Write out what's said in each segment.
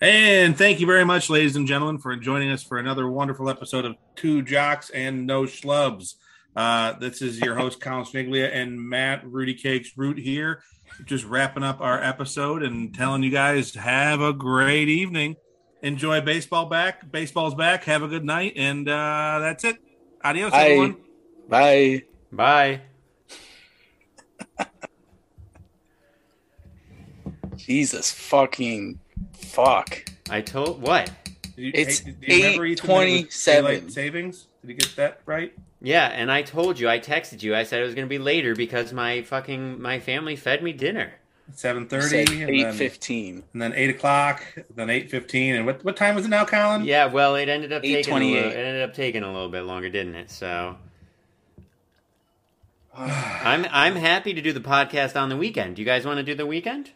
And thank you very much, ladies and gentlemen, for joining us for another wonderful episode of Two Jocks and No Schlubs. Uh, this is your host, Colin Sniglia, and Matt Rudy Cakes Root here, just wrapping up our episode and telling you guys have a great evening. Enjoy baseball back. Baseball's back. Have a good night. And uh, that's it. Adios, Bye. everyone. Bye. Bye. Jesus fucking fuck. I told what? You- It's hey, do you remember, Ethan, that it was 8:27. savings. Did you get that right? Yeah, and I told you. I texted you. I said it was going to be later because my fucking my family fed me dinner. Seven You thirty, said and then, fifteen. and then eight o'clock, then eight fifteen. And what what time is it now, Colin? Yeah, well, it ended up taking a little, 8:28. it ended up taking a little bit longer, didn't it? So I'm I'm happy to do the podcast on the weekend. Do you guys want to do the weekend?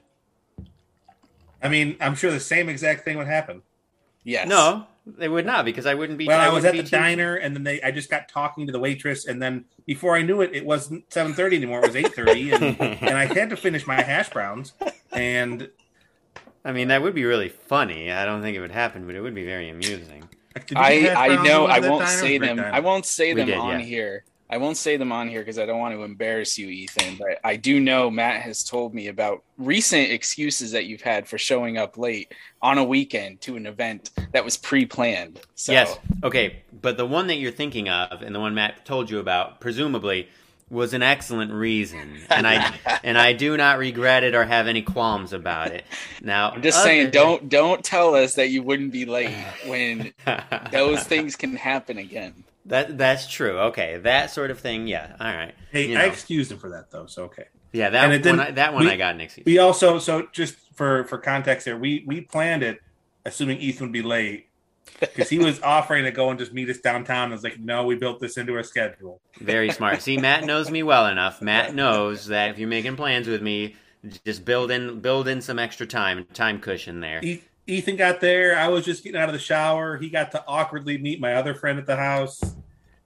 I mean, I'm sure the same exact thing would happen. Yes. No, they would not because I wouldn't be. Well, I was at the be too- diner, and then they, I just got talking to the waitress, and then before I knew it, it wasn't seven thirty anymore. It was eight thirty, and and I had to finish my hash browns. And I mean, that would be really funny. I don't think it would happen, but it would be very amusing. did you I get hash I browns know. over I won't say them. I won't say them on yeah. here. I won't say them on here because I don't want to embarrass you, Ethan. But I do know Matt has told me about recent excuses that you've had for showing up late on a weekend to an event that was pre-planned. So, Yes. Okay, but the one that you're thinking of, and the one Matt told you about, presumably, was an excellent reason, and I and I do not regret it or have any qualms about it. Now, I'm just other- saying, don't don't tell us that you wouldn't be late when those things can happen again. that that's true. Okay, that sort of thing. Yeah. All right. Hey, you I know. excused him for that though, so okay. Yeah, that and it one. I, that one we- I got an excuse. We also so just for for context here, we we planned it assuming Ethan would be late because he was offering to go and just meet us downtown. I was like, no, we built this into our schedule. Very smart. See, Matt knows me well enough. Matt knows that if you're making plans with me, just build in build in some extra time, time cushion there. Ethan got there. I was just getting out of the shower. He got to awkwardly meet my other friend at the house.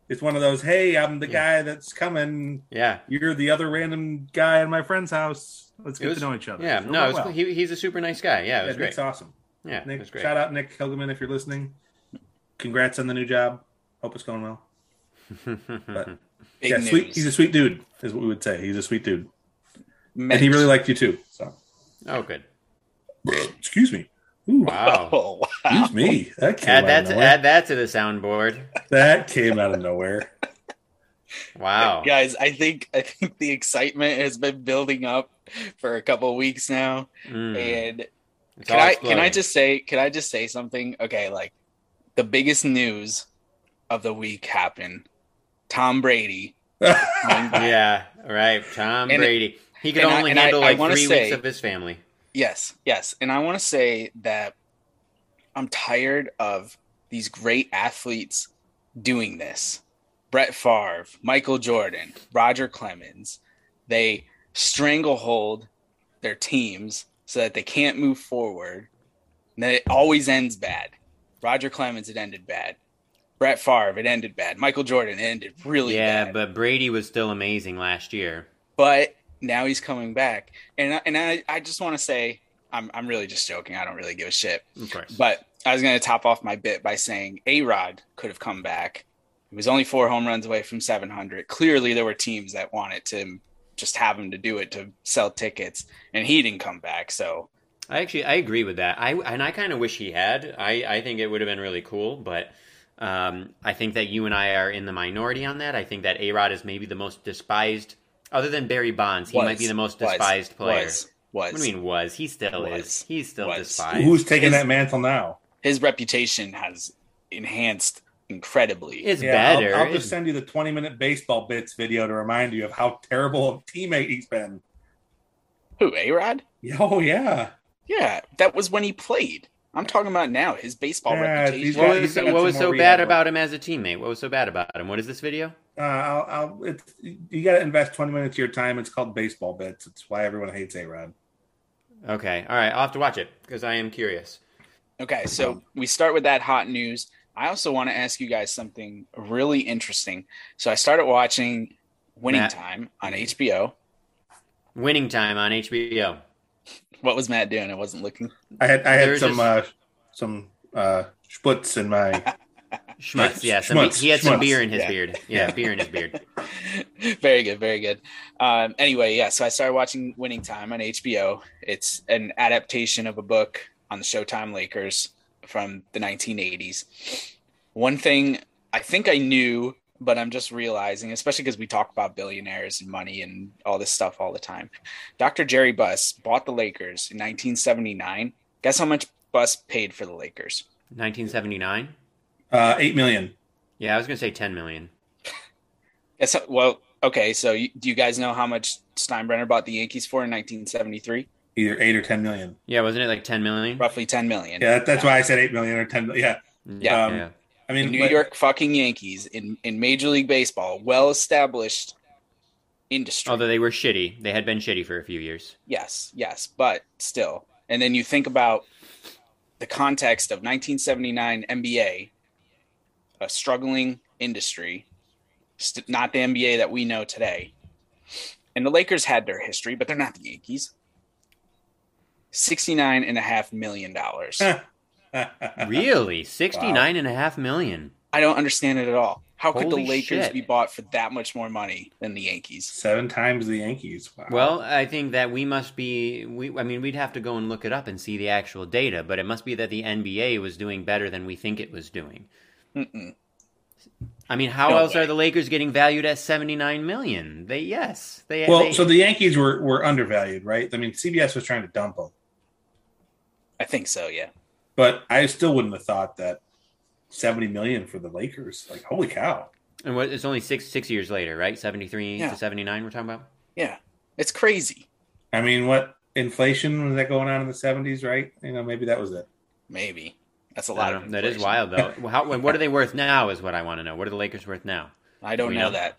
It's one of those, hey, I'm the Yeah. guy that's coming. Yeah. You're the other random guy in my friend's house. Let's get was- to know each other. Yeah, So no, was, well. he, he's a super nice guy. Yeah, it Yeah, great. Nick's awesome. Yeah, Nick, great. shout out Nick Hilgeman if you're listening. Congrats on the new job. Hope it's going well. But Big yeah, news. sweet. He's a sweet dude, is what we would say. He's a sweet dude, Mitch. and he really liked you too. So, oh, good. excuse me. Ooh, Wow. Oh, wow. excuse me. That came add out that of to, nowhere. add that to the soundboard. That came out of nowhere. Wow. Guys, I think I think the excitement has been building up for a couple of weeks now, Mm, and it's can I can I just say can I just say something? Okay, like the biggest news of the week happened. Tom Brady. Yeah, right. Tom And- Brady. He could only I- handle I like wanna three say- weeks of his family. Yes, yes, and I want to say that I'm tired of these great athletes doing this. Brett Favre, Michael Jordan, Roger Clemens, they stranglehold their teams so that they can't move forward. And then it always ends bad. Roger Clemens, it ended bad. Brett Favre, it ended bad. Michael Jordan, it ended really bad. yeah, bad. but Brady was still amazing last year. but now he's coming back. And I- and I, I just want to say I'm I'm really just joking. I don't really give a shit. Of course. But I was going to top off my bit by saying A Rod could have come back. He was only four home runs away from 700. Clearly, there were teams that wanted to just have him to do it to sell tickets, and he didn't come back. So I actually I agree with that. I and I kind of wish he had. I I think it would have been really cool, but um, I think that you and I are in the minority on that. I think that A Rod is maybe the most despised, other than Barry Bonds. He was- might be the most was- despised player. Was was, What do you mean was? He still Was. is. He's still Was. despised. Who's taking His- that mantle now? his reputation has enhanced incredibly. It's Yeah, I'll- I'll, just send you the 20 minute baseball bits video to remind you of how terrible a teammate he's been. Who A Rod? Oh yeah, Yeah, that was when he played. I'm talking about now. His baseball Yeah, reputation. he's what was, what was so rehab bad work. about him as a teammate? What was so bad about him? What is this video? uh, I'll, I'll, it's, you got to invest 20 minutes of your time. It's called baseball bits. It's why everyone hates A Rod. Okay, all right. I'll have to watch it because I am curious. Okay, so we start with that hot news. I also want to ask you guys something really interesting. So I started watching Winning Matt. Time on HBO. Winning Time on HBO. What was Matt doing? I wasn't looking. I had I had There's some this- uh, some uh, splits in my. Schmutz, yeah. Some, Schmutz, he had some beer in his Yeah. beard. Yeah, beer in his beard. very good, very good. Um, anyway, yeah, so I started watching Winning Time on HBO. It's an adaptation of a book on the Showtime Lakers from the 1980s. One thing I think I knew, but I'm just realizing, especially because we talk about billionaires and money and all this stuff all the time. Dr. Jerry Buss bought the Lakers in 1979. Guess how much Buss paid for the Lakers? 1979. Uh, eight million. Yeah, I was gonna say 10 million. Guess how, well, okay, so you, do you guys know how much Steinbrenner bought the Yankees for in 1973? Either eight or ten million. Yeah, wasn't it like 10 million? roughly 10 million. Yeah, that, that's why I said eight million or ten. Yeah, Yeah. Um, yeah. I The mean, New but- York fucking Yankees in, in Major League Baseball, well established industry. Although they were shitty, they had been shitty for a few years. yes, yes, but still. And then you think about the context of 1979 NBA, a struggling industry, st- not the NBA that we know today. And the Lakers had their history, but they're not the Yankees. Sixty-nine and a half million dollars. Really? 69 and a half million. I don't understand it at all. How could the Lakers shit. be bought for that much more money than the Yankees? Seven times the Yankees. Wow. Well, I think that we must be. We, I mean, we'd have to go and look it up and see the actual data, but it must be that the NBA was doing better than we think it was doing. Mm-mm. I mean, how No else way. are the Lakers getting valued at seventy nine million? They yes, they. well, they- so the Yankees were were undervalued, right? I mean, CBS was trying to dump them, I think so. Yeah. but I still wouldn't have thought that seventy million for the Lakers. Like, holy cow! and what? It's only six six years later, right? Seventy three Yeah. to seventy nine. We're talking about. Yeah. It's crazy. I mean, what inflation was that going on in the seventies? Right? You know, maybe that was it. Maybe. That's a lot of. That is wild, though. How, what are they worth now? Is what I want to know. What are the Lakers worth now? I don't know know. that.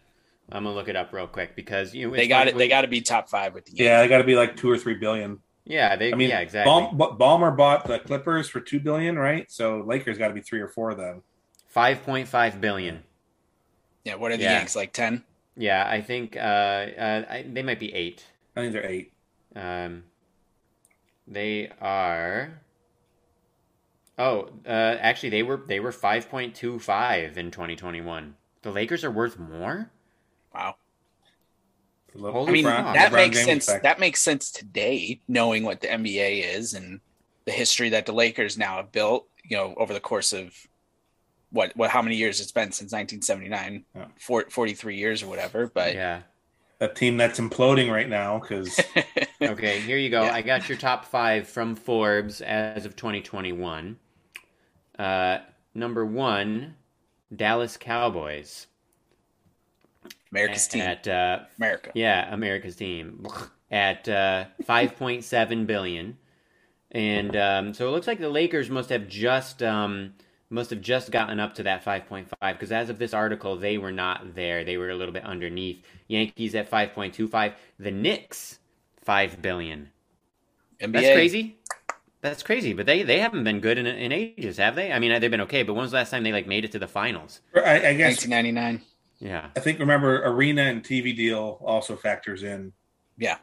I'm gonna look it up real quick because you. They got it. They got to be top five with the Yankees. Yeah, they got to be like two or three billion. Yeah, they. I mean, yeah, exactly. Ballmer bought the Clippers for two billion, right? So Lakers got to be three or four then. Five point five billion. Yeah. What are the Yeah. Yanks like? Ten. Yeah, I think uh, uh, I, they might be eight. I think they're eight. Um, they are. Oh, uh, actually, they were they were five point two five in twenty twenty one. The Lakers are worth more. Wow. Le- I mean, LeBron- that LeBron makes sense. effect. That makes sense today, knowing what the NBA is and the history that the Lakers now have built. You know, over the course of what what how many years it's been since 1979, Yeah. Four- 43 years or whatever. But Yeah. a team that's imploding right now because Okay, here you go. Yeah. I got your top five from Forbes as of 2021. Uh, number one, Dallas Cowboys. America's team, At uh, America. yeah, America's team at uh, 5.7 billion, and um, so it looks like the Lakers must have just um, must have just gotten up to that 5.5 because as of this article, they were not there. They were a little bit underneath. Yankees at 5.25. The Knicks, five billion. NBA. That's crazy. That's crazy, but they, they haven't been good in, in ages, have they? I mean, they've been okay, but when was the last time they like made it to the finals? I, I guess 1999. Yeah, I think remember arena and TV deal also factors in Yeah.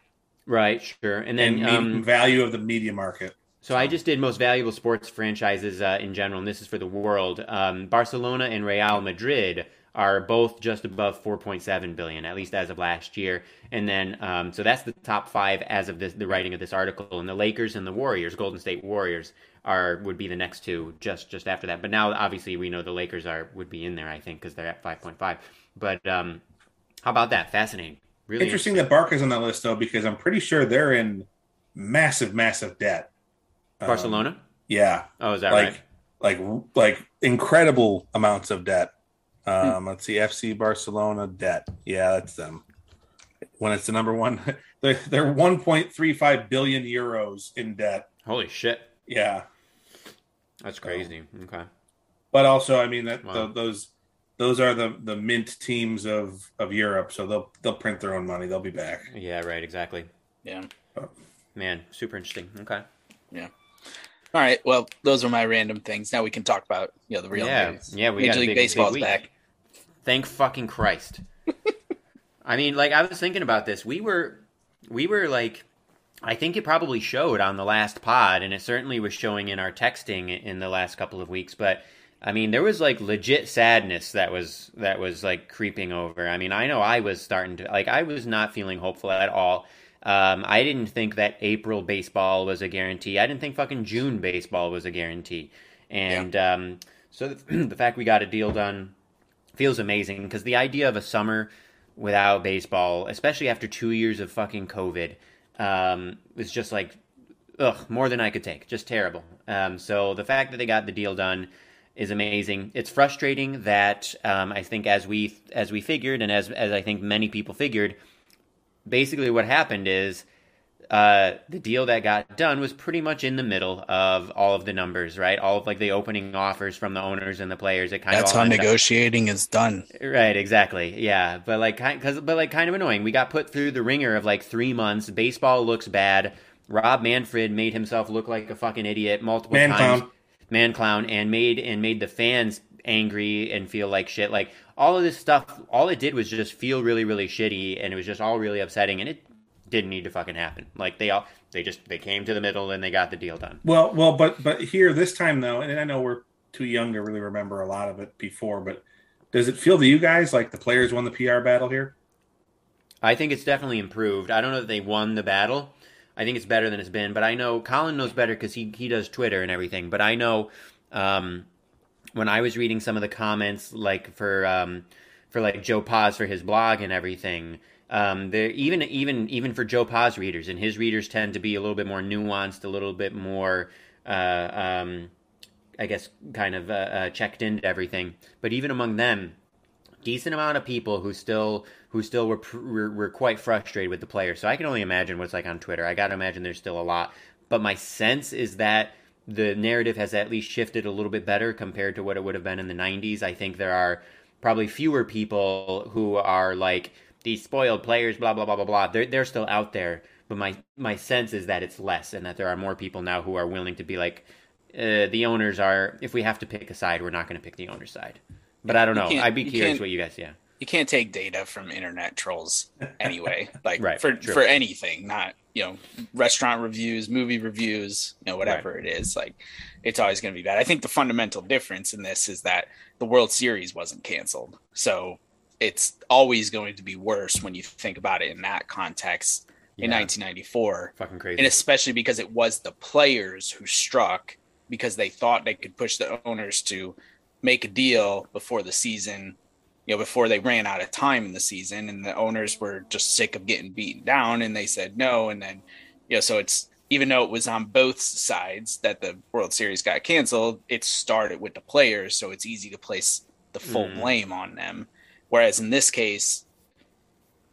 right, sure. And then and me- um, value of the media market. So I just did most valuable sports franchises uh, in general, and this is for the world. Um, Barcelona and Real Madrid are both just above 4.7 billion, at least as of last year. And then, um, so that's the top five as of this, the writing of this article. And the Lakers and the Warriors, Golden State Warriors, are would be the next two, just just after that. But now, obviously, we know the Lakers are would be in there, I think, because they're at 5.5. But um, how about that? Fascinating. Really Interesting that Barca's on that list though, because I'm pretty sure they're in massive, massive debt. Um, Barcelona. yeah, oh, is that like right? like like incredible amounts of debt. Hmm. Um, let's see, FC Barcelona debt. Yeah, that's them. When it's the number one, they're they're 1.35 billion euros in debt. Holy shit, Yeah, that's crazy. Okay. but also, I mean that Wow. tho- those those are the the mint teams of of Europe, so they'll they'll print their own money. They'll be back. Yeah, right. Exactly. Yeah. Oh. Man, super interesting. Okay. Yeah. All right. Well, those are my random things. Now we can talk about you know the real yeah, news. yeah. We Major got League big, Baseball's big back. Thank fucking Christ. I mean, like I was thinking about this. We were, we were like I think it probably showed on the last pod, and it certainly was showing in our texting in the last couple of weeks. But I mean, there was like legit sadness that was that was like creeping over. I mean, I know I was starting to like I was not feeling hopeful at all. Um, I didn't think that April baseball was a guarantee. I didn't think fucking June baseball was a guarantee. And yeah. um, so the, the fact we got a deal done feels amazing because the idea of a summer without baseball, especially after two years of fucking COVID, um, was just like, ugh, more than I could take. Just terrible. Um, so the fact that they got the deal done is amazing. It's frustrating that um, I think as we as we figured, and as as I think many people figured, basically what happened is uh, the deal that got done was pretty much in the middle of all of the numbers, right? All of like the opening offers from the owners and the players. It kind that's of how negotiating up. is done, right? Exactly, yeah. But like, because but like, kind of annoying. We got put through the ringer of like three months. Baseball looks bad. Rob Manfred made himself look like a fucking idiot multiple man times. Clown. Man clown, and made and made the fans angry and feel like shit. Like all of this stuff, all it did was just feel really, really shitty, and it was just all really upsetting. And it didn't need to fucking happen. Like they all they just they came to the middle and they got the deal done. Well, well, but but here this time though, and I know we're too young to really remember a lot of it before, but does it feel to you guys like the players won the PR battle here? I think it's definitely improved. I don't know that they won the battle. I think it's better than it's been, but I know Colin knows better because he he does Twitter and everything. But I know um, when I was reading some of the comments, like for um, for like Joe Paz for his blog and everything, um, there even even even for Joe Paz readers, and his readers tend to be a little bit more nuanced, a little bit more, uh, um, I guess, kind of uh, uh, checked into everything. But even among them, decent amount of people who still who still were, were, were quite frustrated with the player. So I can only imagine what's like on Twitter. I got to imagine there's still a lot. But my sense is that the narrative has at least shifted a little bit better compared to what it would have been in the 90s. I think there are probably fewer people who are like these spoiled players, blah blah blah blah blah. They're they're still out there, but my my sense is that it's less, and that there are more people now who are willing to be like, uh, the owners are. If we have to pick a side, we're not going to pick the owner's side. But I don't know. I'd be curious what you guys. Yeah. You can't take data from internet trolls anyway. Like right, for true. for anything, not you know restaurant reviews, movie reviews, you know whatever right. it is. Like it's always going to be bad. I think the fundamental difference in this is that the World Series wasn't canceled, so it's always going to be worse when you think about it in that context yeah. in 1994. Fucking crazy. And especially because it was the players who struck because they thought they could push the owners to make a deal before the season, you know, before they ran out of time in the season. And the owners were just sick of getting beaten down and they said no. And then, you know, so it's, even though it was on both sides that the World Series got canceled, it started with the players, so it's easy to place the full mm. blame on them. Whereas in this case,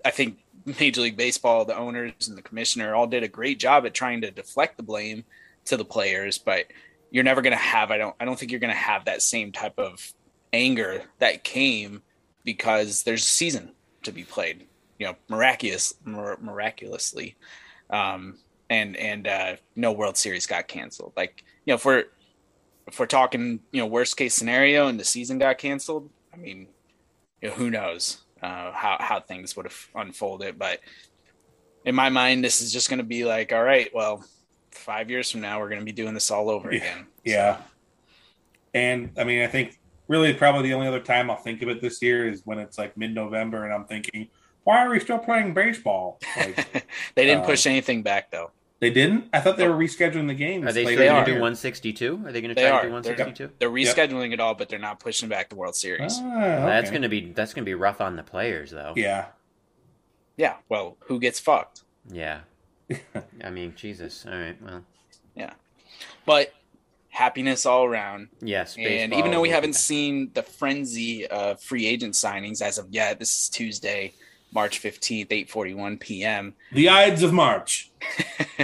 I think Major League Baseball, the owners and the commissioner all did a great job at trying to deflect the blame to the players, but you're never going to have I don't I don't think you're going to have that same type of anger that came because there's a season to be played, you know, miraculous miraculously. Um, and and uh, no World Series got canceled. Like, you know, if we're if we're talking, you know, worst case scenario and the season got canceled, I mean, you know, who knows uh, how how things would have unfolded. But in my mind, this is just going to be like, all right, well, five years from now, we're going to be doing this all over again. Yeah. And I mean, I think really probably the only other time I'll think of it this year is when it's like mid November and I'm thinking, why are we still playing baseball? Like, they didn't uh, push anything back though. They didn't. I thought they were rescheduling the game. Are they going to do 162? Are they going to try to do 162? They're, they're rescheduling yep. it all, but they're not pushing back the World Series. Ah, okay. That's going to be that's going to be rough on the players, though. Yeah. Yeah. Well, who gets fucked? Yeah. I mean, Jesus. All right. Well. Yeah. But happiness all around. Yes. And even though we haven't seen the frenzy of free agent signings as of yet, this is Tuesday. March 15th, 8:41 p.m. The Ides of March.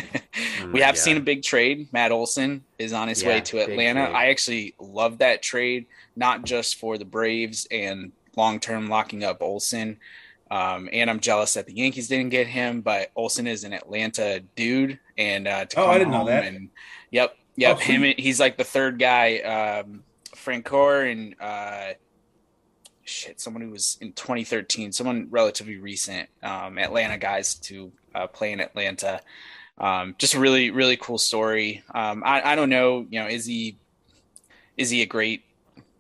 we have God. seen a big trade. Matt Olson is on his yeah, way to Atlanta. I actually love that trade, not just for the Braves and long-term locking up Olson. Um, and I'm jealous that the Yankees didn't get him, but Olson is an Atlanta dude, and uh, to oh, I didn't know that. And, yep, yep. Oh, him, he's like the third guy. Um, Francoeur and uh, shit, someone who was in 2013, someone relatively recent, um, Atlanta guys to uh, play in Atlanta. um, just a really really cool story. Um, I I don't know, you know, is he is he a great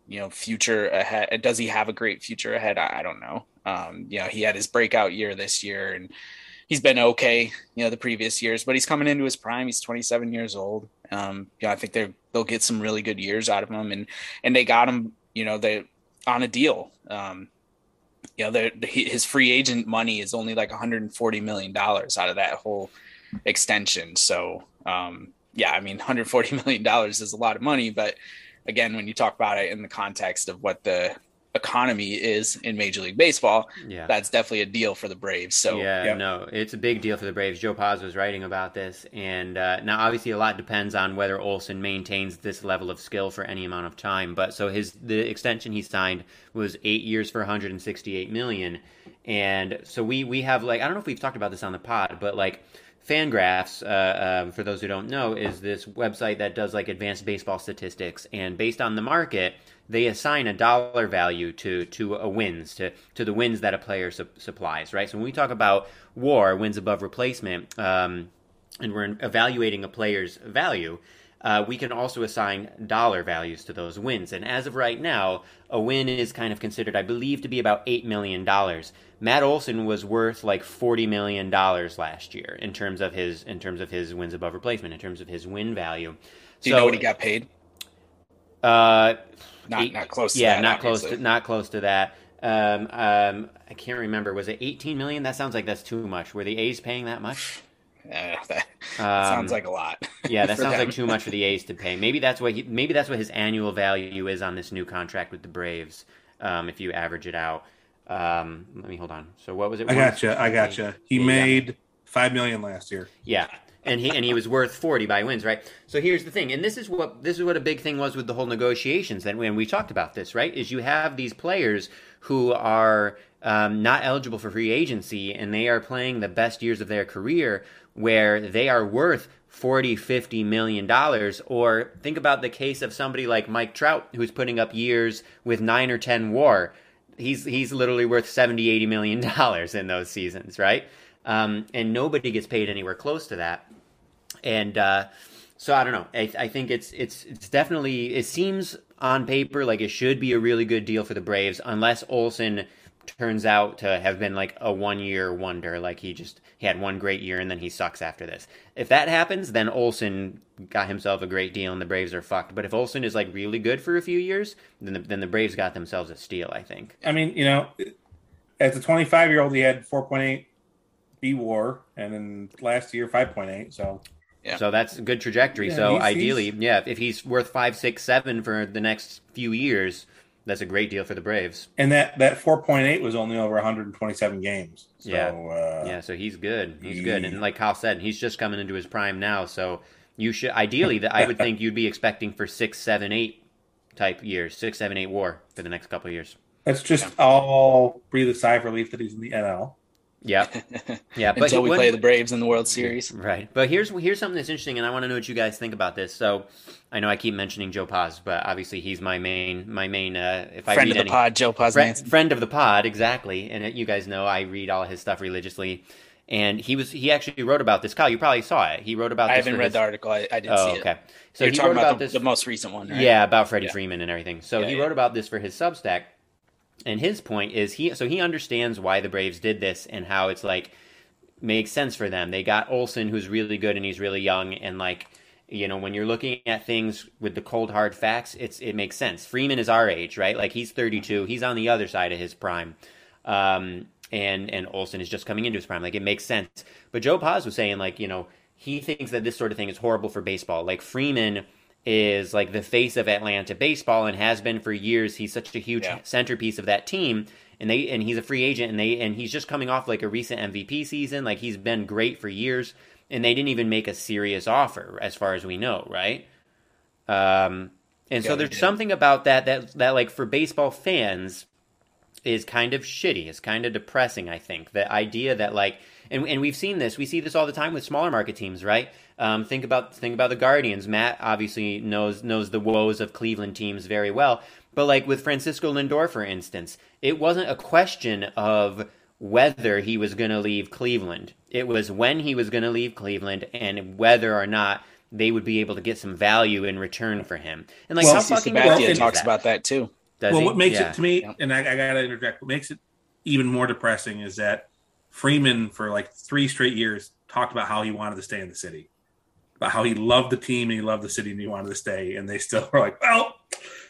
you know future ahead? Does he have a great future ahead? I, I don't know. Um, you know, he had his breakout year this year, and he's been okay, you know, the previous years, but he's coming into his prime. He's 27 years old. Um, you know, I think they they'll get some really good years out of him, and and they got him, you know, they on a deal. Um, you know, the, his free agent money is only like 140 million dollars out of that whole extension. So, um, yeah, I mean, 140 million dollars is a lot of money, but again, when you talk about it in the context of what the economy is in Major League Baseball, yeah. that's definitely a deal for the Braves. So yeah, yep. no, it's a big deal for the Braves. Joe Paz was writing about this, and uh, now obviously a lot depends on whether Olson maintains this level of skill for any amount of time. But so his the extension he signed was eight years for 168 million, and so we we have like I don't know if we've talked about this on the pod, but like. Fangraphs, uh, uh, for those who don't know, is this website that does like advanced baseball statistics, and based on the market, they assign a dollar value to to a wins to to the wins that a player su- supplies, right? So when we talk about WAR, wins above replacement, um, and we're evaluating a player's value. Uh, we can also assign dollar values to those wins. And as of right now, a win is kind of considered, I believe, to be about $8 million. Matt Olson was worth like $40 million last year in terms of his in terms of his wins above replacement, in terms of his win value. Do you so, know what he got paid? Uh, not eight, not close. yeah, that, not obviously. close. To, not close to that. Um, um, I can't remember. Was it 18 million? That sounds like that's too much. Were the A's paying that much? Yeah, that, um, sounds like a lot. yeah, that sounds them. like too much for the A's to pay. Maybe that's what he, maybe that's what his annual value is on this new contract with the Braves. Um, if you average it out. Um, let me hold on. So what was it? I gotcha. I gotcha. He made five million last year. Yeah and he and he was worth 40 by wins, right? So here's the thing, and this is what this is what a big thing was with the whole negotiations. Then when we talked about this, right, is you have these players who are um, not eligible for free agency, and they are playing the best years of their career, where they are worth 40 50 million dollars or think about the case of somebody like Mike Trout who's putting up years with 9 or 10 war he's he's literally worth 70 80 million dollars in those seasons right um, and nobody gets paid anywhere close to that and uh, so I don't know. I, I, think it's it's it's definitely it seems on paper like it should be a really good deal for the Braves, unless Olson turns out to have been like a one year wonder, like he just he had one great year and then he sucks after this. If that happens, then Olson got himself a great deal and the Braves are fucked. But if Olson is like really good for a few years, then the, then the Braves got themselves a steal. I think. I mean, you know, as a 25 year old, he had 4.8 B WAR, and then last year 5.8. So yeah. So that's a good trajectory. Yeah, so he's, ideally, he's... yeah, if he's worth five, six, seven for the next few years, that's a great deal for the Braves. And that that four point eight was only over 127 games. So, yeah, uh, yeah. So he's good. He's he... good. And like Kyle said, he's just coming into his prime now. So you should ideally, that I would think you'd be expecting for six, seven, eight type years, six, seven, eight WAR for the next couple of years. Let's just yeah. all breathe a sigh of relief that he's in the NL. Yeah, yeah. But Until we play the Braves in the World Series, right? But here's here's something that's interesting, and I want to know what you guys think about this. So, I know I keep mentioning Joe Paz, but obviously he's my main my main. Uh, if friend I read of the any, pod, Joe Paz, friend, friend of the pod, exactly. And you guys know I read all his stuff religiously. And he was he actually wrote about this. Kyle, you probably saw it. He wrote about. This. I haven't read his... the article. I, I didn't oh, see okay. it. So You're he wrote about, the, this, the most recent one, right? Yeah, about Freddie yeah. Freeman and everything. So yeah, he yeah. wrote about this for his Substack, and his point is he so he understands why the Braves did this and how it's like makes sense for them. They got Olson, who's really good and he's really young, and like you know when you're looking at things with the cold hard facts, it's it makes sense. Freeman is our age, right? Like he's 32, he's on the other side of his prime. Um, and and Olson is just coming into his prime. Like it makes sense. But Joe Paz was saying like you know he thinks that this sort of thing is horrible for baseball. Like Freeman is like the face of Atlanta baseball and has been for years. He's such a huge yeah. centerpiece of that team and they and he's a free agent and they and he's just coming off like a recent MVP season. Like he's been great for years, and they didn't even make a serious offer as far as we know, right? Um, and yeah, so there's something about that that that like for baseball fans is kind of shitty. It's kind of depressing. I think the idea that like and and we've seen this. We see this all the time with smaller market teams, right? Um, think about think about the Guardians. Matt obviously knows knows the woes of Cleveland teams very well. But like with Francisco Lindor, for instance, it wasn't a question of whether he was going to leave Cleveland. It was when he was going to leave Cleveland and whether or not they would be able to get some value in return for him. And like well, how fucking Sabathia talks that? about that too. Does well, he? what makes yeah. it to me, and I, I got to interject, what makes it even more depressing is that Freeman, for like three straight years, talked about how he wanted to stay in the city, about how he loved the team and he loved the city and he wanted to stay, and they still were like, "Well,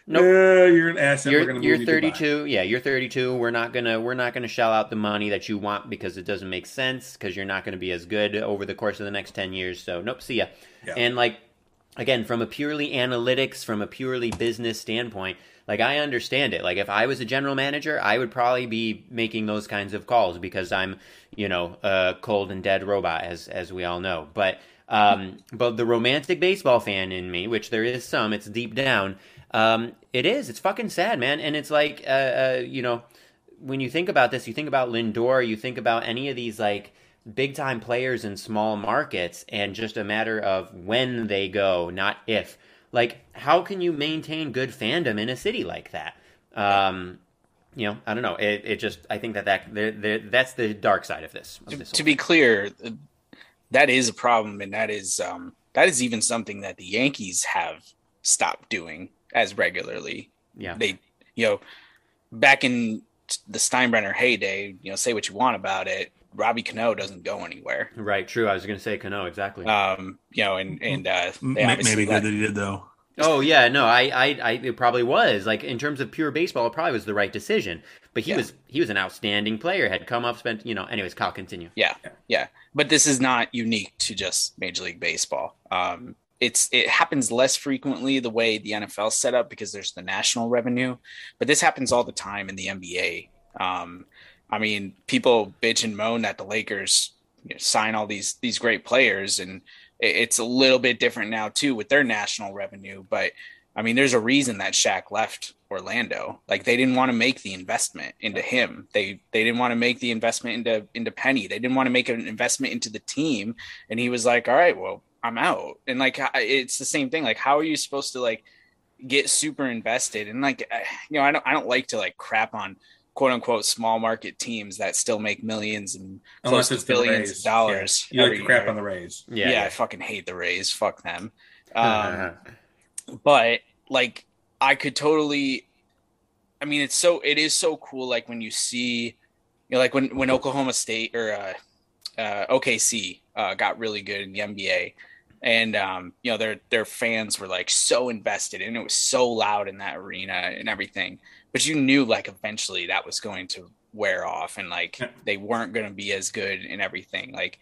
nope. Uh, you're an asset. You're, you're 32. Yeah, you're 32. We're not gonna we're not gonna shell out the money that you want because it doesn't make sense because you're not gonna be as good over the course of the next 10 years. So nope, see ya. Yeah. And like again, from a purely analytics, from a purely business standpoint, like I understand it. Like if I was a general manager, I would probably be making those kinds of calls because I'm, you know, a cold and dead robot, as as we all know. But um, but the romantic baseball fan in me, which there is some, it's deep down. Um, it is. It's fucking sad, man. And it's like, uh, uh, you know, when you think about this, you think about Lindor, you think about any of these like big time players in small markets and just a matter of when they go, not if. Like, how can you maintain good fandom in a city like that? Um, you know, I don't know. It, it just, I think that, that they're, they're, that's the dark side of this. Of this to, to be clear, that is a problem, and that is um, that is even something that the Yankees have stopped doing as regularly. Yeah, they, you know, back in the Steinbrenner heyday, you know, say what you want about it. Robbie Cano doesn't go anywhere. Right. True. I was going to say Cano exactly. Um, you know, and and uh, maybe good that he did though. Oh yeah, no, I, I, I, it probably was like in terms of pure baseball, it probably was the right decision. But he yeah. was, he was an outstanding player. Had come up, spent, you know. Anyways, Kyle, continue. Yeah, yeah, but this is not unique to just Major League Baseball. Um, it's it happens less frequently the way the NFL set up because there's the national revenue, but this happens all the time in the NBA. Um, I mean, people bitch and moan that the Lakers you know, sign all these these great players, and it's a little bit different now too with their national revenue. But I mean, there's a reason that Shaq left Orlando. Like they didn't want to make the investment into him. They they didn't want to make the investment into into Penny. They didn't want to make an investment into the team. And he was like, "All right, well, I'm out." And like it's the same thing. Like how are you supposed to like get super invested? And like you know, I don't I don't like to like crap on quote unquote small market teams that still make millions and close to billions of dollars. Yeah. You like to crap on the Rays. Yeah, yeah, I fucking hate the Rays. Fuck them. Um, but like, I could totally. I mean, it's so it is so cool. Like when you see, you know, like when when Oklahoma State or uh, uh, OKC uh, got really good in the NBA, and um, you know their their fans were like so invested, and it was so loud in that arena and everything but you knew like eventually that was going to wear off and like yeah. they weren't going to be as good and everything like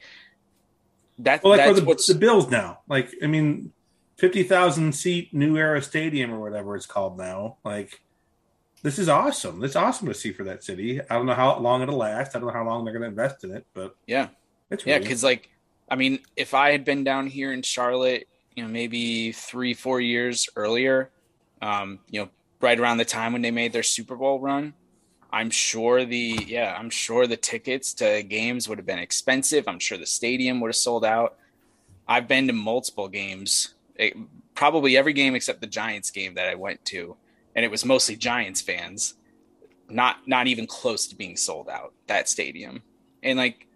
that well, like that's the, what's the bills now like i mean 50,000 seat new era stadium or whatever it's called now like this is awesome. It's awesome to see for that city. I don't know how long it'll last. I don't know how long they're going to invest in it but yeah. It's yeah because like i mean if i had been down here in charlotte you know maybe three four years earlier um you know right around the time when they made their Super Bowl run. I'm sure the yeah, I'm sure the tickets to games would have been expensive. I'm sure the stadium would have sold out. I've been to multiple games, it, eh, probably every game except the Giants game that I went to, and it was mostly Giants fans. Not not even close to being sold out that stadium. And like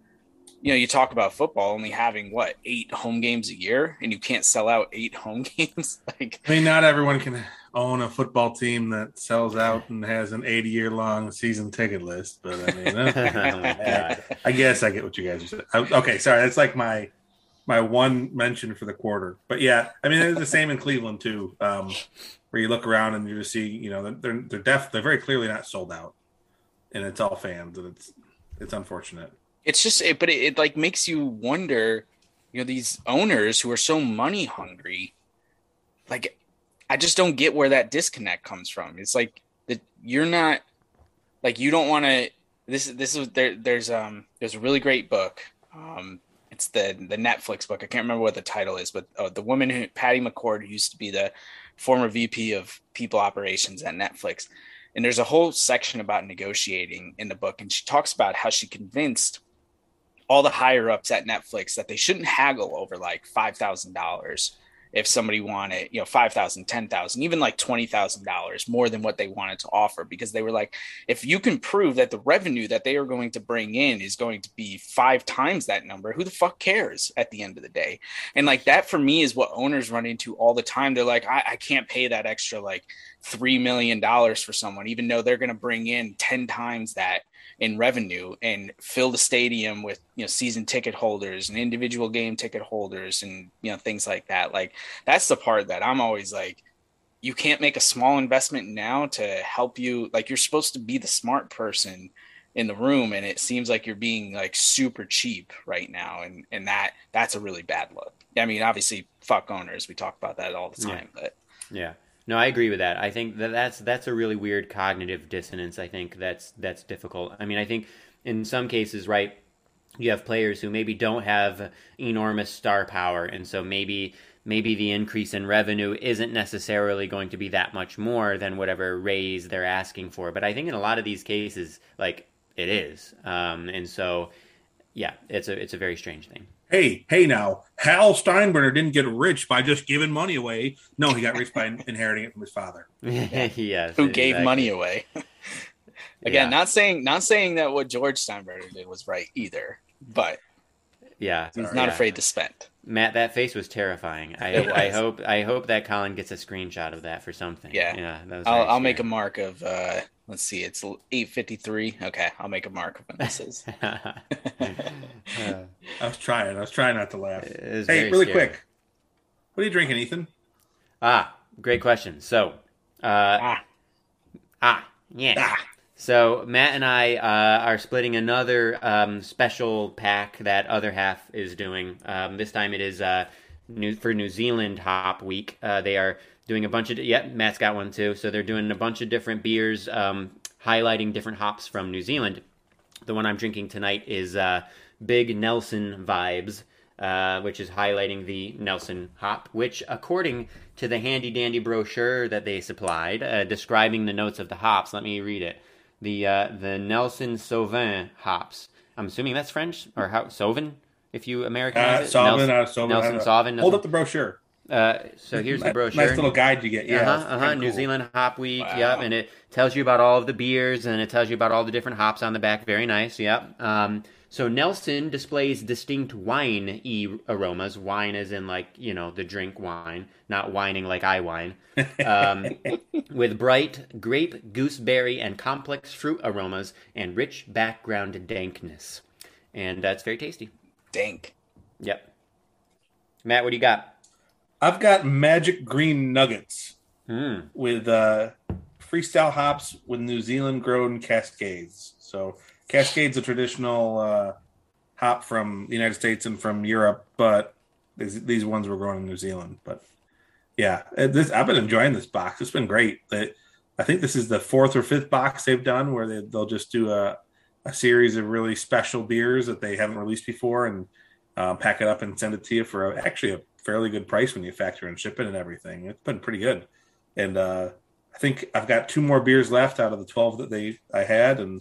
you know, you talk about football only having what eight home games a year, and you can't sell out eight home games. like, I mean, not everyone can own a football team that sells out and has an 80 year long season ticket list. But I mean, oh I guess I get what you guys are saying. Okay, sorry, that's like my my one mention for the quarter. But yeah, I mean, it's the same in Cleveland too, um, where you look around and you just see, you know, they're they're def they're very clearly not sold out, and it's all fans, and it's it's unfortunate. It's just, it, but it, it like makes you wonder, you know, these owners who are so money hungry, like I just don't get where that disconnect comes from. It's like that you're not like you don't want to. This this is there. There's um there's a really great book. Um, it's the the Netflix book. I can't remember what the title is, but uh, the woman who Patty McCord, who used to be the former VP of people operations at Netflix, and there's a whole section about negotiating in the book, and she talks about how she convinced all the higher ups at Netflix that they shouldn't haggle over like five thousand dollars if somebody wanted, you know, five thousand, ten thousand, even like twenty thousand dollars more than what they wanted to offer, because they were like, if you can prove that the revenue that they are going to bring in is going to be five times that number, who the fuck cares at the end of the day? And like that for me is what owners run into all the time. They're like, I, I can't pay that extra like three million dollars for someone, even though they're going to bring in ten times that in revenue and fill the stadium with you know season ticket holders and individual game ticket holders and you know things like that. Like that's the part that i'm always like you can't make a small investment now to help you like you're supposed to be the smart person in the room and it seems like you're being like super cheap right now and and that that's a really bad look. I mean obviously fuck owners we talk about that all the time yeah. but yeah no, I agree with that. I think that that's that's a really weird cognitive dissonance. I think that's that's difficult. I mean, I think in some cases, right, you have players who maybe don't have enormous star power, and so maybe maybe the increase in revenue isn't necessarily going to be that much more than whatever raise they're asking for. But I think in a lot of these cases, like it is, um, and so yeah, it's a it's a very strange thing hey, hey now, Hal Steinbrenner didn't get rich by just giving money away. No, he got rich by inheriting it from his father. yes, who exactly. gave money away. Again, yeah. not saying not saying that what George Steinbrenner did was right either, but yeah, he's not yeah. afraid to spend. Matt, that face was terrifying. I, was. I hope I hope that Colin gets a screenshot of that for something. Yeah, yeah. I'll, I'll make a mark of. uh Let's see, it's eight fifty three. Okay, I'll make a mark of when this is. uh, I was trying. I was trying not to laugh. Hey, really scary. quick, what are you drinking, Ethan? Ah, great question. So, uh, ah, ah, yeah. Ah. So Matt and I uh, are splitting another um, special pack that other half is doing. Um, this time it is uh, new, for New Zealand Hop Week. Uh, they are doing a bunch of yeah Matt's got one too. So they're doing a bunch of different beers, um, highlighting different hops from New Zealand. The one I'm drinking tonight is uh, Big Nelson Vibes. Uh, which is highlighting the Nelson hop, which, according to the handy dandy brochure that they supplied, uh, describing the notes of the hops, let me read it the uh, the Nelson Sauvin hops. I'm assuming that's French or how Sauvin, if you Americanize uh, it. Sauvin, Nelson, uh, Sauvin, Nelson Sauvin. Hold up the brochure. Uh, so here's the brochure. Nice little guide you get. Yeah, uh-huh, uh-huh. New Zealand Hop Week. Wow. Yep, and it tells you about all of the beers and it tells you about all the different hops on the back. Very nice. Yep. Um, so Nelson displays distinct wine e aromas. Wine is in like you know the drink wine, not whining like I whine. Um, with bright grape, gooseberry, and complex fruit aromas and rich background dankness, and that's very tasty. Dank. Yep. Matt, what do you got? I've got magic green nuggets mm. with uh, freestyle hops with New Zealand grown cascades. So Cascade's a traditional uh, hop from the United States and from Europe, but these, these ones were grown in New Zealand. But yeah, uh, this I've been enjoying this box. It's been great. I think this is the fourth or fifth box they've done where they, they'll just do a, a series of really special beers that they haven't released before and uh, pack it up and send it to you for a, actually a fairly good price when you factor in shipping and everything. It's been pretty good. And uh, I think I've got two more beers left out of the 12 that they I had and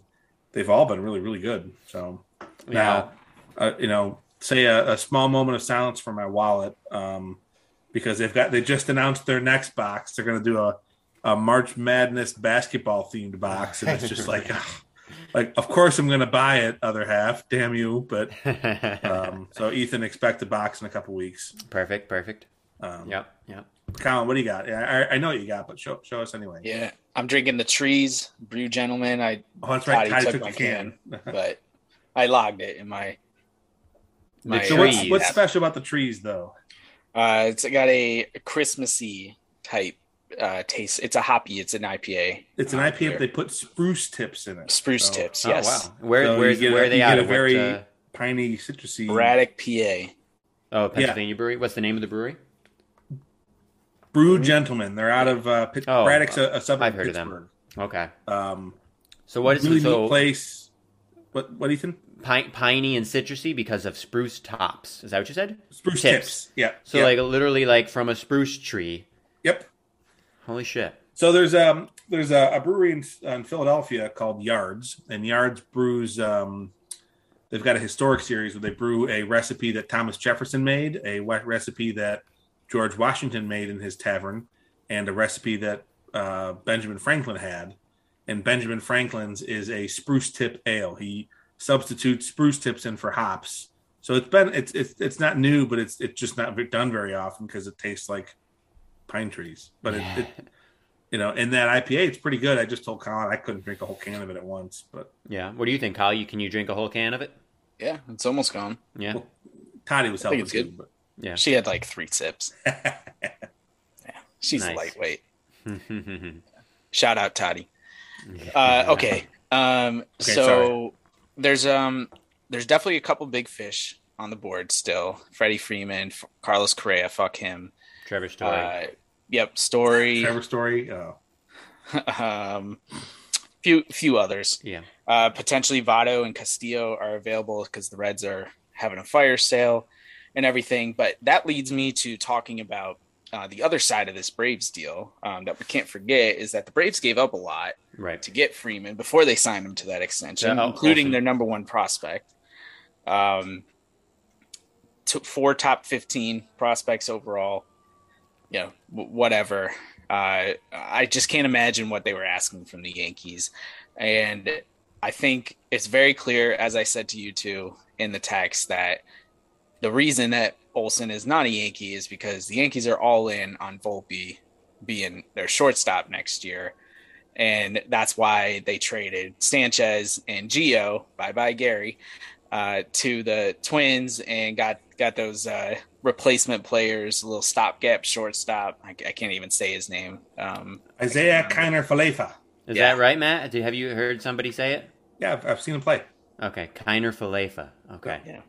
they've all been really, really good. So yeah. now, uh, you know, say a, a, small moment of silence for my wallet um, because they've got they just announced their next box. They're going to do a, a March Madness basketball themed box, and it's just like. Like of course I'm going to buy it. Other half, damn you! But um, so Ethan, expect the box in a couple weeks. Perfect, perfect. Um, yep, yep. Colin, what do you got? Yeah, I, I know what you got, but show show us anyway. Yeah, I'm drinking the trees brew gentlemen. I oh, that's right. Ty took, took my can, can but I logged it in my. my so what's, what's special about the trees though? Uh, it's got a Christmassy type uh, taste. It's a hoppy. It's an IPA. It's an IPA. If they put spruce tips in it. Spruce so. tips. Yes. Oh, wow. Where so where, where are they out? A very what, uh... piney, citrusy. Braddock, PA. Oh, Pennsylvania yeah. brewery. What's the name of the brewery? Brew Gentlemen. They're out of uh, Pitt- oh, Braddock's a, a suburb I've heard Pittsburgh. of them. Okay. Um, so what is really so, neat place? What what Ethan? Pine, piney and citrusy because of spruce tops. Is that what you said? Spruce tips. tips. Yeah. So yep. like literally like from a spruce tree. Yep. Holy shit. So there's um there's a, a brewery in, in, Philadelphia called Yards, and Yards brews. Um, they've got a historic series where they brew a recipe that Thomas Jefferson made, a recipe that George Washington made in his tavern, and a recipe that uh, Benjamin Franklin had. And Benjamin Franklin's is a spruce tip ale. He substitutes spruce tips in for hops. So it's been it's it's it's not new, but it's it's just not done very often because it tastes like pine trees. But it, it you know, in that IPA, it's pretty good. I just told Colin I couldn't drink a whole can of it at once. But yeah, what do you think, Kyle? You can you drink a whole can of it? Yeah, it's almost gone. Yeah, well, Toddy was helping it's good. too, but yeah. She had like three sips. yeah, she's Nice. lightweight. Shout out Toddy. Uh, okay. Um, Okay, so sorry. there's um there's definitely a couple big fish on the board still. Freddie Freeman, F- Carlos Correa, fuck him. Trevor Story. Uh, yep, Story. Trevor Story. Oh, um, few few others. yeah, Uh, potentially Votto and Castillo are available because the Reds are having a fire sale and everything. But that leads me to talking about uh, the other side of this Braves deal um, that we can't forget is that the Braves gave up a lot right. to get Freeman before they signed him to that extension, Yeah, including awesome. their number one prospect. Um, took four top 15 prospects overall. You know, whatever. Uh, I just can't imagine what they were asking from the Yankees. And I think it's very clear, as I said to you two in the text, that the reason that Olson is not a Yankee is because the Yankees are all in on Volpe being their shortstop next year. And that's why they traded Sanchez and Gio, bye bye Gary, uh, to the Twins and got got those uh, replacement players, a little stopgap shortstop. I, I can't even say his name. Um, Isiah Kiner Falefa. Is Yeah. that right, Matt? Have you heard somebody say it? Yeah, I've, I've seen him play. Okay, Kiner Falefa. Okay. yeah,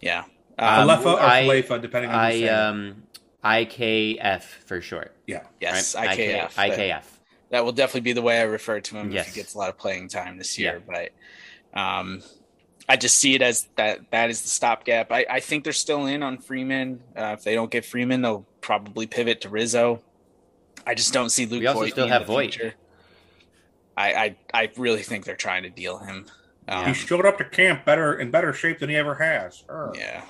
yeah. Um, Falefa or I- Falefa, depending on who's I saying um IKF for short. Yeah. Yes, right? IKF. IK, That- that will definitely be the way I refer to him Yes. if he gets a lot of playing time this year. But um, I just see it as that that is the stopgap. I, I think they're still in on Freeman. Uh, if they don't get Freeman, they'll probably pivot to Rizzo. I just don't see Luke. We also Voit still have the Voit. future. I, I I really think they're trying to deal him. Um, He showed up to camp better in better shape than he ever has. Err. yeah,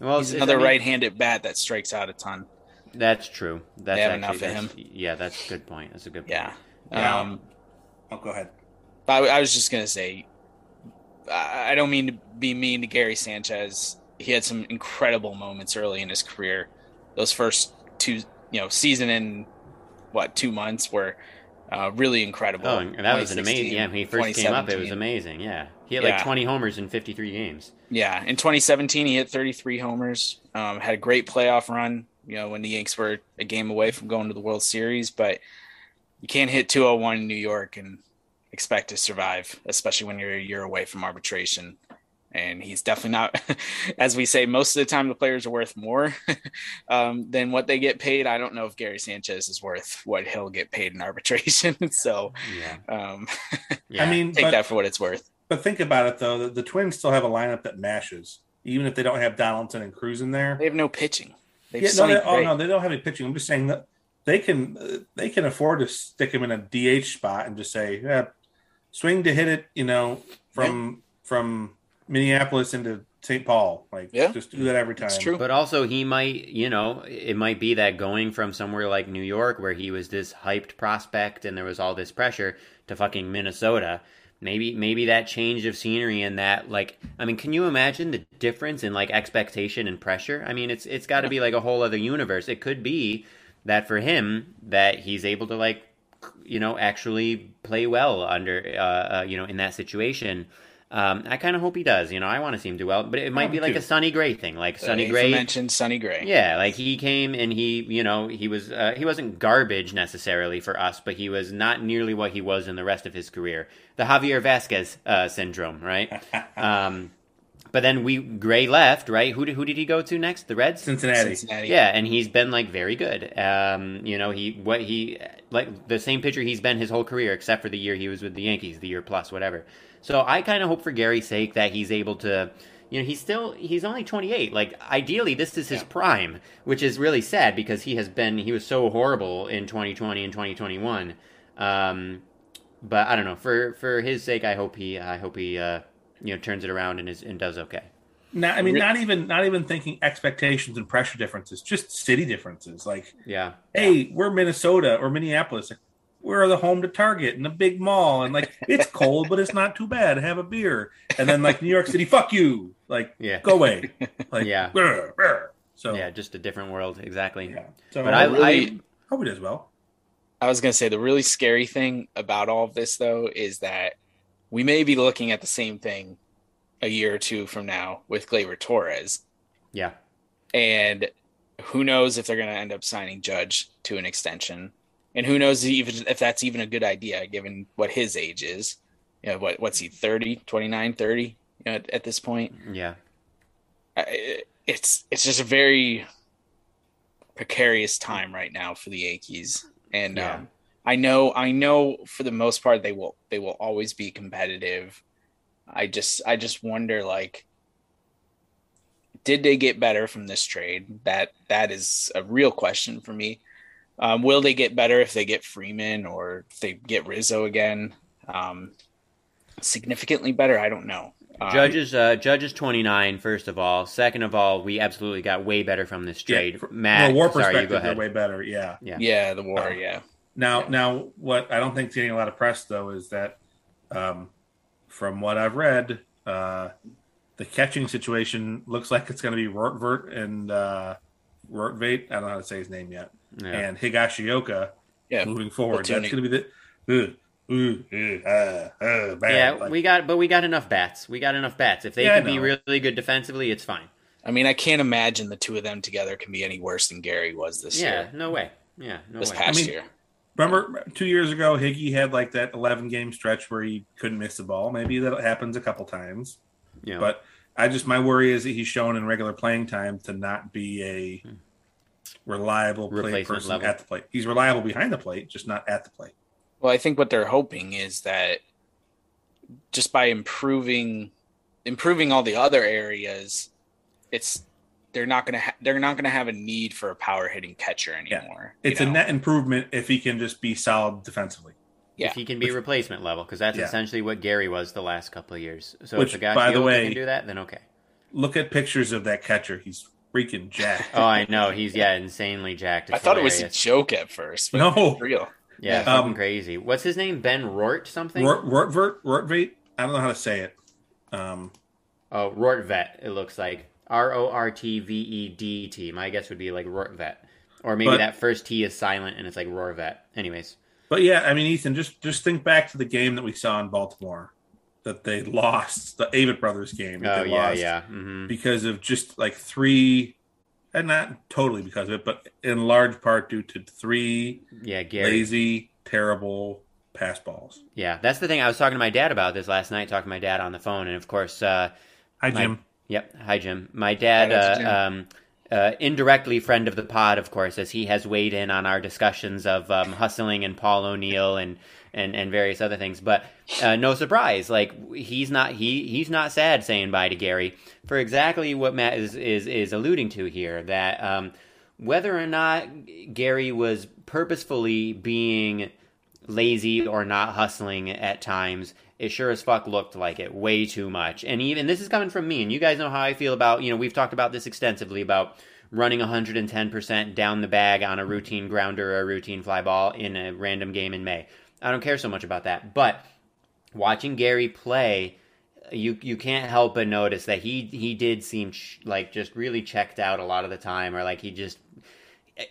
Well, he's another I mean, right-handed bat that strikes out a ton. That's true. That's They have actually, enough of that's- Yeah, that's a good point. That's a good point. Yeah. Yeah. Um, Oh, go ahead. I, I was just gonna say, I, don't mean to be mean to Gary Sanchez. He had some incredible moments early in his career. Those first two, you know, season and what two months were uh, really incredible. Oh, and that was an amazing. Yeah, when he first came up, it was amazing. Yeah, he had like Yeah. 20 homers in 53 games. Yeah, in 2017, he hit 33 homers. Um, had a great playoff run. You know, when the Yanks were a game away from going to the World Series, but you can't hit 201 in New York and expect to survive, especially when you're a year away from arbitration. And he's definitely not, as we say, most of the time the players are worth more um, than what they get paid. I don't know if Gary Sanchez is worth what he'll get paid in arbitration. so Yeah, um, yeah. I mean, take but, that for what it's worth. but think about it though. The, the Twins still have a lineup that mashes, even if they don't have Donaldson and Cruz in there. They have no pitching. They've Yeah, no, Sonny they, oh no, they don't have any pitching. I'm just saying that they can uh, they can afford to stick him in a DH spot and just say, yeah, swing to hit it, you know, from from Minneapolis into St. Paul. Like, Yeah. just do that every time. It's true. But also, he might, you know, it might be that going from somewhere like New York, where he was this hyped prospect and there was all this pressure, to fucking Minnesota. Maybe, maybe that change of scenery and that, like, I mean, can you imagine the difference in like expectation and pressure? I mean, it's it's got to be like a whole other universe. It could be that for him that he's able to like, you know, actually play well under, uh, uh you know, in that situation. Um, I kind of hope he does. You know, I want to see him do well, but it might be like too. a Sonny Gray thing, like Sonny Uh, Gray. mentioned Sonny Gray. Yeah, like he came and he, you know, he was uh, he wasn't garbage necessarily for us, but he was not nearly what he was in the rest of his career. The Javier Vazquez uh, syndrome, right? um, but then we Gray left, right? Who did, who did he go to next? The Reds. Cincinnati. Cincinnati. Yeah, and he's been like very good. Um, you know, he what he like the same pitcher he's been his whole career, except for the year he was with the Yankees, the year plus, whatever. So I kind of hope for Gary's sake that he's able to. You know, he's still he's only 28. Like ideally, this is his Yeah. prime, which is really sad because he has been he was so horrible in 2020 and 2021. Um, but I don't know. For for his sake, I hope he I hope he uh, you know turns it around and is and does okay. not, I mean, not even not even thinking expectations and pressure differences, just city differences. Like, Yeah. hey, we're Minnesota or Minneapolis. Like, we're the home to Target and a big mall, and like it's cold, but it's not too bad. Have a beer, and then like New York City, fuck you, like Yeah. go away, like Yeah. "Brr, brr." So Yeah, just a different world. Exactly. yeah. So But I, really- I hope it does well. I was going to say the really scary thing about all of this, though, is that we may be looking at the same thing a year or two from now with Gleyber Torres. yeah. And who knows if they're going to end up signing Judge to an extension. And who knows even if that's even a good idea given what his age is. You know, what what's he 30, 29, 30 you know, at, at this point. Yeah. It's it's just a very precarious time right now for the Yankees. And Yeah. um, I know I know for the most part they will they will always be competitive. I just I just wonder like did they get better from this trade? That that is a real question for me. Um, will they get better if they get Freeman or if they get Rizzo again? Um, significantly better, I don't know. Um, Judges, uh, Judges 29, first of all. Second of all, we absolutely got way better from this trade. Yeah, Matt, From a war sorry, you perspective, go ahead. way better. Yeah. Yeah. yeah, the war, Uh, yeah. Now, now, what I don't think is getting a lot of press though is that, um, from what I've read, uh, the catching situation looks like it's going to be Rortvert and uh, Rortvate. I don't know how to say his name yet, Yeah. and Higashioka Yeah, moving forward. platooning. That's going to be the. Ooh, uh, uh, uh. Yeah, Like, we got, but we got enough bats. We got enough bats. If they Yeah, can be really good defensively, it's fine. I mean, I can't imagine the two of them together can be any worse than Gary was this yeah, year, no way. Yeah, no this way. past I mean, year. Remember two years ago, Higgy had like that 11 game stretch where he couldn't miss the ball. Maybe that happens a couple times. You know, But I just my worry is that he's shown in regular playing time to not be a hmm. reliable play person level. at the plate. He's reliable behind the plate, just not at the plate. Well, I think what they're hoping is that just by improving improving all the other areas, it's they're not gonna ha- they're not gonna have a need for a power hitting catcher anymore. you It's a know? net improvement if he can just be solid defensively. yeah. if he can be replacement level, because that's Yeah. essentially what Gary was the last couple of years. So Which, if the guy by the way- can do that, then okay. Look at pictures of that catcher. He's freaking jacked. Oh, I know he's yeah insanely jacked. I It's thought it was a joke at first, but No. real. yeah, Um, fucking crazy. What's his name? Ben Rort something? Rort, Rortvert, Rortvate. I don't know how to say it. Um, Oh, Rortvet. It looks like R O R T V E D T. My guess would be like Rortvet, or maybe But- that first T is silent and it's like Rorvet. Anyways, but yeah, I mean, Ethan, just just think back to the game that we saw in Baltimore that they lost, the Avett brothers game. oh they yeah, lost. yeah. hmm because of just like three, and not totally because of it, but in large part due to three Yeah, Gary. lazy, terrible pass balls. Yeah, that's the thing. I was talking to my dad about this last night. Talking to my dad on the phone, and of course, uh, Hi, Jim. Yep. Hi, Jim. My dad, uh, Jim. um, uh, indirectly friend of the pod, of course, as he has weighed in on our discussions of um, hustling and Paul O'Neill and, and, and various other things. But uh, no surprise, like he's not he he's not sad saying bye to Gary for exactly what Matt is is, is alluding to here. That um, whether or not Gary was purposefully being lazy or not hustling at times. It sure as fuck looked like it way too much. And even this is coming from me, and you guys know how I feel about, you know, we've talked about this extensively about running 110% down the bag on a routine grounder or a routine fly ball in a random game in May. I don't care so much about that. But watching Gary play, you you can't help but notice that he he did seem ch- like just really checked out a lot of the time, or like he just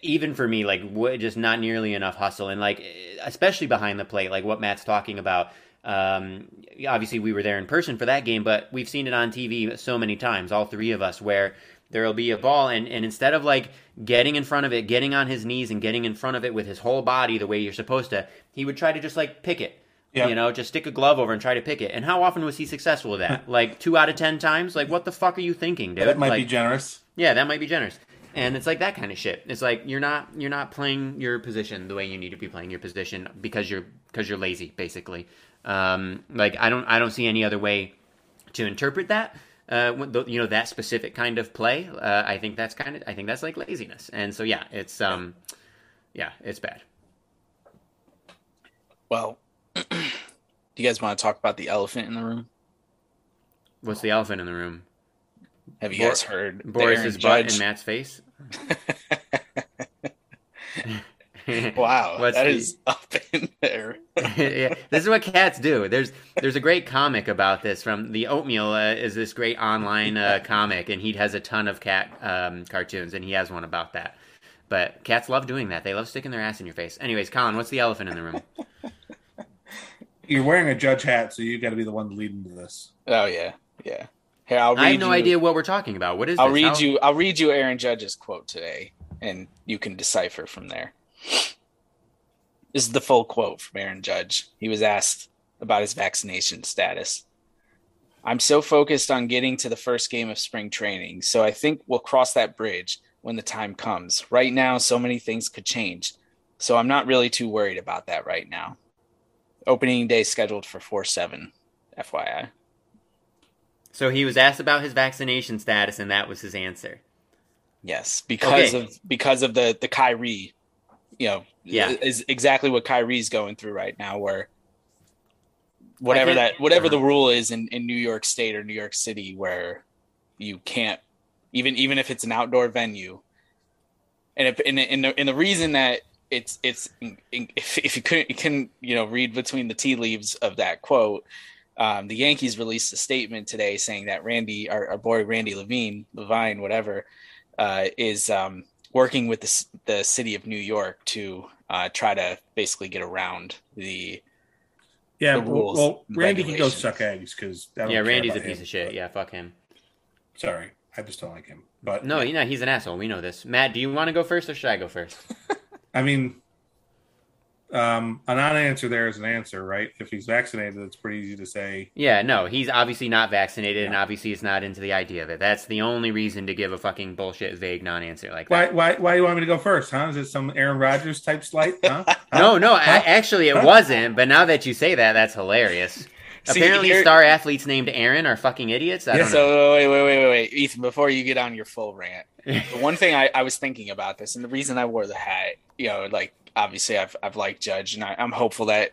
even for me like w- just not nearly enough hustle, and like especially behind the plate, like what Matt's talking about. Um, obviously, we were there in person for that game, but we've seen it on TV so many times, all three of us, where there'll be a ball, and, and instead of like getting in front of it, getting on his knees, and getting in front of it with his whole body the way you're supposed to, he would try to just like pick it. Yeah. You know, just stick a glove over and try to pick it. And how often was he successful with that? like two out of ten times? Like, what the fuck are you thinking, dude? That might be generous. yeah, that might be generous. And it's like that kind of shit. It's like you're not you're not playing your position the way you need to be playing your position because you're because you're lazy, basically. Um, like I don't I don't see any other way to interpret that. Uh, you know that specific kind of play. Uh, I think that's kind of I think that's like laziness. And so yeah, it's um, yeah, it's bad. Well, do you guys want to talk about the elephant in the room? What's the elephant in the room? Have you Bor- guys heard Boris's butt Judge? in Matt's face. wow, What's that the- is up in there. yeah, this is what cats do. There's there's a great comic about this from the Oatmeal uh, is this great online uh, comic, and he has a ton of cat um, cartoons, and he has one about that. But cats love doing that. They love sticking their ass in your face. Anyways, Colin, what's the elephant in the room? You're wearing a judge hat, so you got to be the one leading to this. Oh yeah, yeah. Here, I'll read I have no you, idea what we're talking about. What is I'll this? read How- you. I'll read you Aaron Judge's quote today, and you can decipher from there. This is the full quote from Aaron Judge. He was asked about his vaccination status. I'm so focused on getting to the first game of spring training, so I think we'll cross that bridge when the time comes. Right now, so many things could change, so I'm not really too worried about that right now. Opening day scheduled for 4 7, FYI. So he was asked about his vaccination status, and that was his answer. Yes, because Okay. of because of the the Kyrie, you know, Yeah. is exactly what Kyrie's going through right now. Where whatever think- that whatever the uh-huh. rule is in in New York State or New York City, where you can't even even if it's an outdoor venue, and if and, and the and the reason that it's it's if if you couldn't you can you know read between the tea leaves of that quote. Um, the Yankees released a statement today saying that Randy, our, our boy Randy Levine, Levine, whatever, uh, is um, working with the, the city of New York to uh, try to basically get around the. Yeah, The well, rules, well, Randy can go suck eggs because Yeah, Randy's a piece of shit. Yeah, fuck him. Sorry, I just don't like him. But No, you know he's an asshole. We know this. Matt, do you want to go first, or should I go first? I mean, um, a non-answer there is an answer, right? If he's vaccinated, it's pretty easy to say. Yeah, no, he's obviously not vaccinated, and obviously he's not into the idea of it. That's the only reason to give a fucking bullshit, vague non-answer like Why? that. Why? Why do you want me to go first? Huh? Is it some Aaron Rodgers type slight? Huh? No, no, I, actually it Huh? wasn't. But now that you say that, that's hilarious. See, Apparently, here- star athletes named Aaron are fucking idiots. I Yeah, don't know. So wait, wait, wait, wait, wait, Ethan. Before you get on your full rant, the one thing I, I was thinking about this, and the reason I wore the hat, you know, like obviously I've I've liked Judge, and I, I'm hopeful that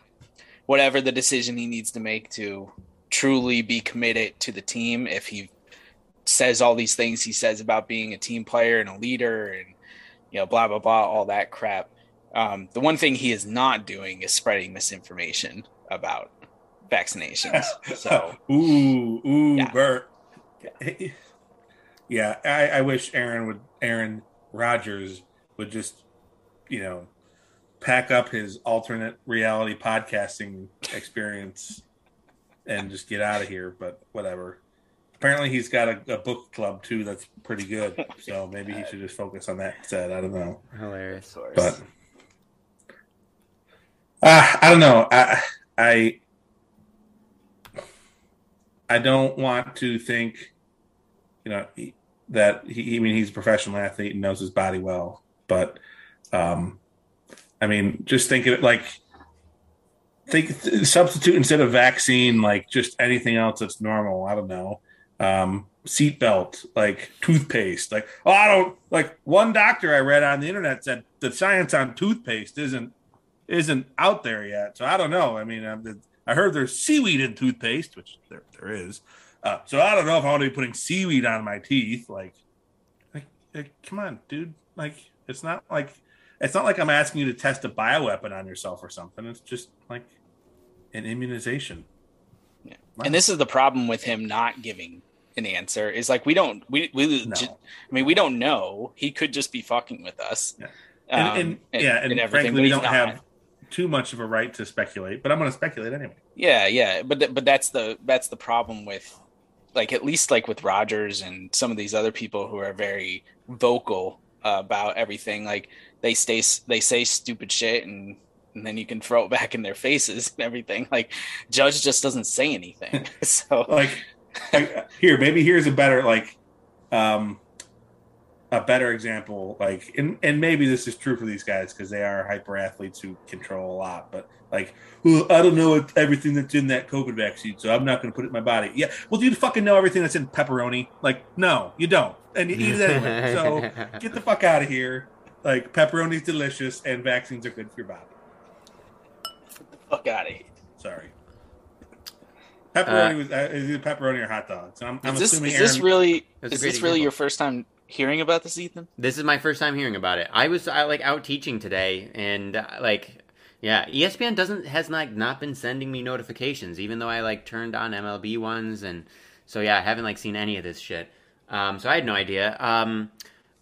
whatever the decision he needs to make to truly be committed to the team, if he says all these things he says about being a team player and a leader, and you know, blah blah blah, all that crap. Um, the one thing he is not doing is spreading misinformation about vaccinations. So ooh, ooh, Yeah. Bert. Yeah, I, I wish Aaron would. Aaron Rodgers would just, you know, pack up his alternate reality podcasting experience and just get out of here. But whatever. Apparently, he's got a, a book club too that's pretty good. So maybe he should just focus on that instead. I don't know. Hilarious. but uh, I don't know. I I I don't want to think, you know, that he. I mean, he's a professional athlete and knows his body well, but um, I mean, just think of it like think substitute instead of vaccine, like just anything else that's normal. I don't know. Um, seatbelt, like toothpaste, like oh, I don't like. One doctor I read on the internet said the science on toothpaste isn't isn't out there yet, so I don't know. I mean, um, the- I heard there's seaweed in toothpaste, which there there is. Uh, so I don't know if I want to be putting seaweed on my teeth. Like, like, like, come on, dude. Like, it's not like it's not like I'm asking you to test a bioweapon on yourself or something. It's just like an immunization. Yeah. and this is the problem with him not giving an answer is like we don't we we No. ju- I mean we don't know he could just be fucking with us Yeah. Um, and, and, yeah, and, everything frankly, we don't not. have too much of a right to speculate. But I'm going to speculate anyway. yeah yeah but th- but that's the that's the problem with like at least like with Rodgers and some of these other people who are very vocal uh, about everything like they stay they say stupid shit and and then you can throw it back in their faces and everything. Like judge just doesn't say anything. So like, like, here maybe here's a better like um a better example like and and maybe this is true for these guys because they are hyper athletes who control a lot but like well i don't know everything that's in that covid vaccine so i'm not going to put it in my body. Yeah well do you fucking know everything that's in pepperoni? Like no you don't. And you eat it anyway. So get the fuck out of here like pepperoni's delicious and vaccines are good for your body fuck out of here sorry Pepperoni was uh, is it pepperoni or hot dogs? I'm, I'm is this, assuming is this Aaron- really That's a is great this really example. your first time hearing about this, Ethan? This is my first time hearing about it. I was I, like out teaching today, and uh, like, yeah, ESPN doesn't has like not been sending me notifications, even though I like turned on MLB ones, and so yeah, I haven't like seen any of this shit. Um, so I had no idea. Um,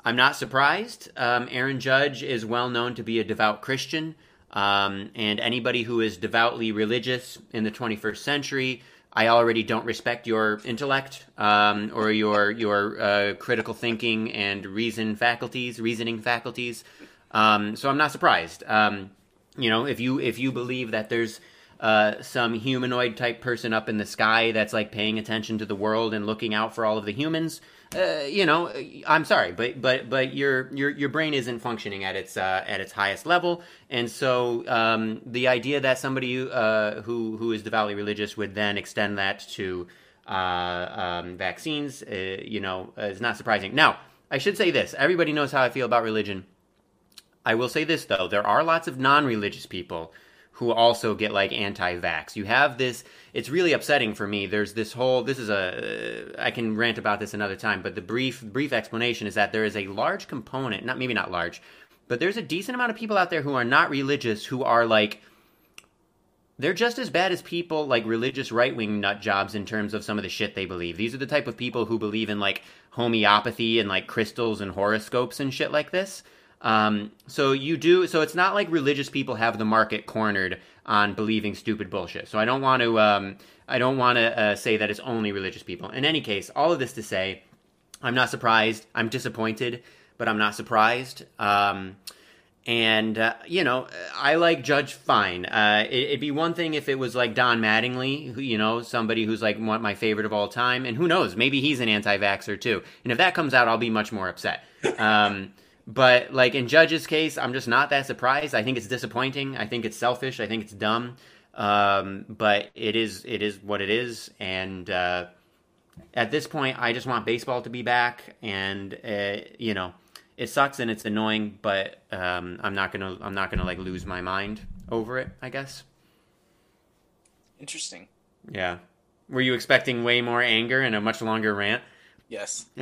I'm not surprised. Um, Aaron Judge is well known to be a devout Christian, um, and anybody who is devoutly religious in the 21st century, I already don't respect your intellect um, or your your uh, critical thinking and reason faculties, reasoning faculties. Um, so I'm not surprised. Um, you know, if you if you believe that there's uh, some humanoid type person up in the sky that's like paying attention to the world and looking out for all of the humans, uh, you know, I'm sorry, but but but your your your brain isn't functioning at its uh, at its highest level, and so um, the idea that somebody uh, who who is devoutly religious would then extend that to uh, um, vaccines, uh, you know, is not surprising. Now, I should say this: everybody knows how I feel about religion. I will say this though: there are lots of non-religious people who also get like anti-vax. You have this. It's really upsetting for me. There's this whole. This is a. Uh, I can rant about this another time, but the brief brief explanation is that there is a large component. Not maybe not large, but there's a decent amount of people out there who are not religious who are like. They're just as bad as people like religious right wing nut jobs in terms of some of the shit they believe. These are the type of people who believe in like homeopathy and like crystals and horoscopes and shit like this. Um, so you do. So it's not like religious people have the market cornered on believing stupid bullshit. So I don't want to. Um, I don't want to uh, say that it's only religious people. In any case, all of this to say, I'm not surprised. I'm disappointed, but I'm not surprised. Um, and uh, you know, I like Judge fine. Uh, it, it'd be one thing if it was like Don Mattingly, who you know, somebody who's like one my favorite of all time, and who knows, maybe he's an anti-vaxxer too. And if that comes out, I'll be much more upset. Um, but like in Judge's case, I'm just not that surprised. I think it's disappointing. I think it's selfish. I think it's dumb. Um, but it is it is what it is, and uh, at this point, I just want baseball to be back, and uh, you know, it sucks and it's annoying, but um, I'm not gonna I'm not gonna like lose my mind over it. I guess. Interesting. Yeah. Were you expecting way more anger and a much longer rant? Yes.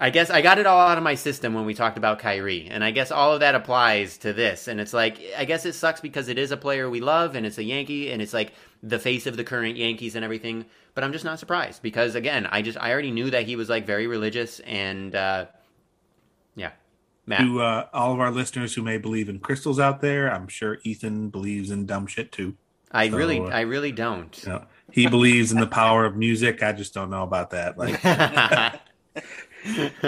I guess I got it all out of my system when we talked about Kyrie, and I guess all of that applies to this. And it's like, I guess it sucks because it is a player we love, and it's a Yankee, and it's like the face of the current Yankees and everything. But I'm just not surprised because again, I just I already knew that he was like very religious, and uh, yeah, Matt. To uh, all of our listeners who may believe in crystals out there, I'm sure Ethan believes in dumb shit too. I so, really, uh, I really don't. You know, he believes in the power of music. I just don't know about that. Like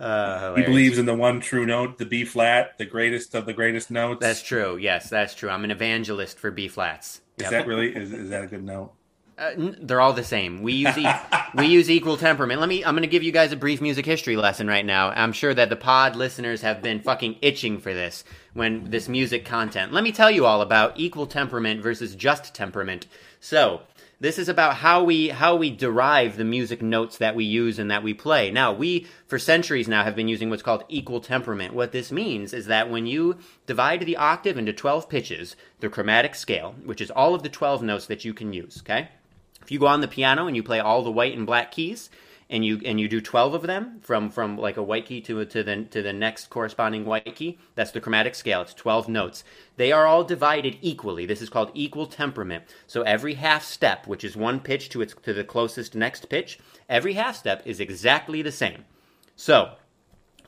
uh, he believes in the one true note, the B flat, the greatest of the greatest notes. That's true. Yes, that's true. I'm an evangelist for B flats. Is Yep. that really is, is that a good note? Uh, n- they're all the same. We use e- we use equal temperament. Let me. I'm going to give you guys a brief music history lesson right now. I'm sure that the pod listeners have been fucking itching for this when this music content. Let me tell you all about equal temperament versus just temperament. So this is about how we how we derive the music notes that we use and that we play. Now we for centuries now have been using what's called equal temperament. What this means is that when you divide the octave into 12 pitches, the chromatic scale, which is all of the 12 notes that you can use, okay? If you go on the piano and you play all the white and black keys, and you and you do twelve of them from from like a white key to to the to the next corresponding white key, that's the chromatic scale. It's twelve notes. They are all divided equally. This is called equal temperament. So every half step, which is one pitch to its to the closest next pitch, every half step is exactly the same. So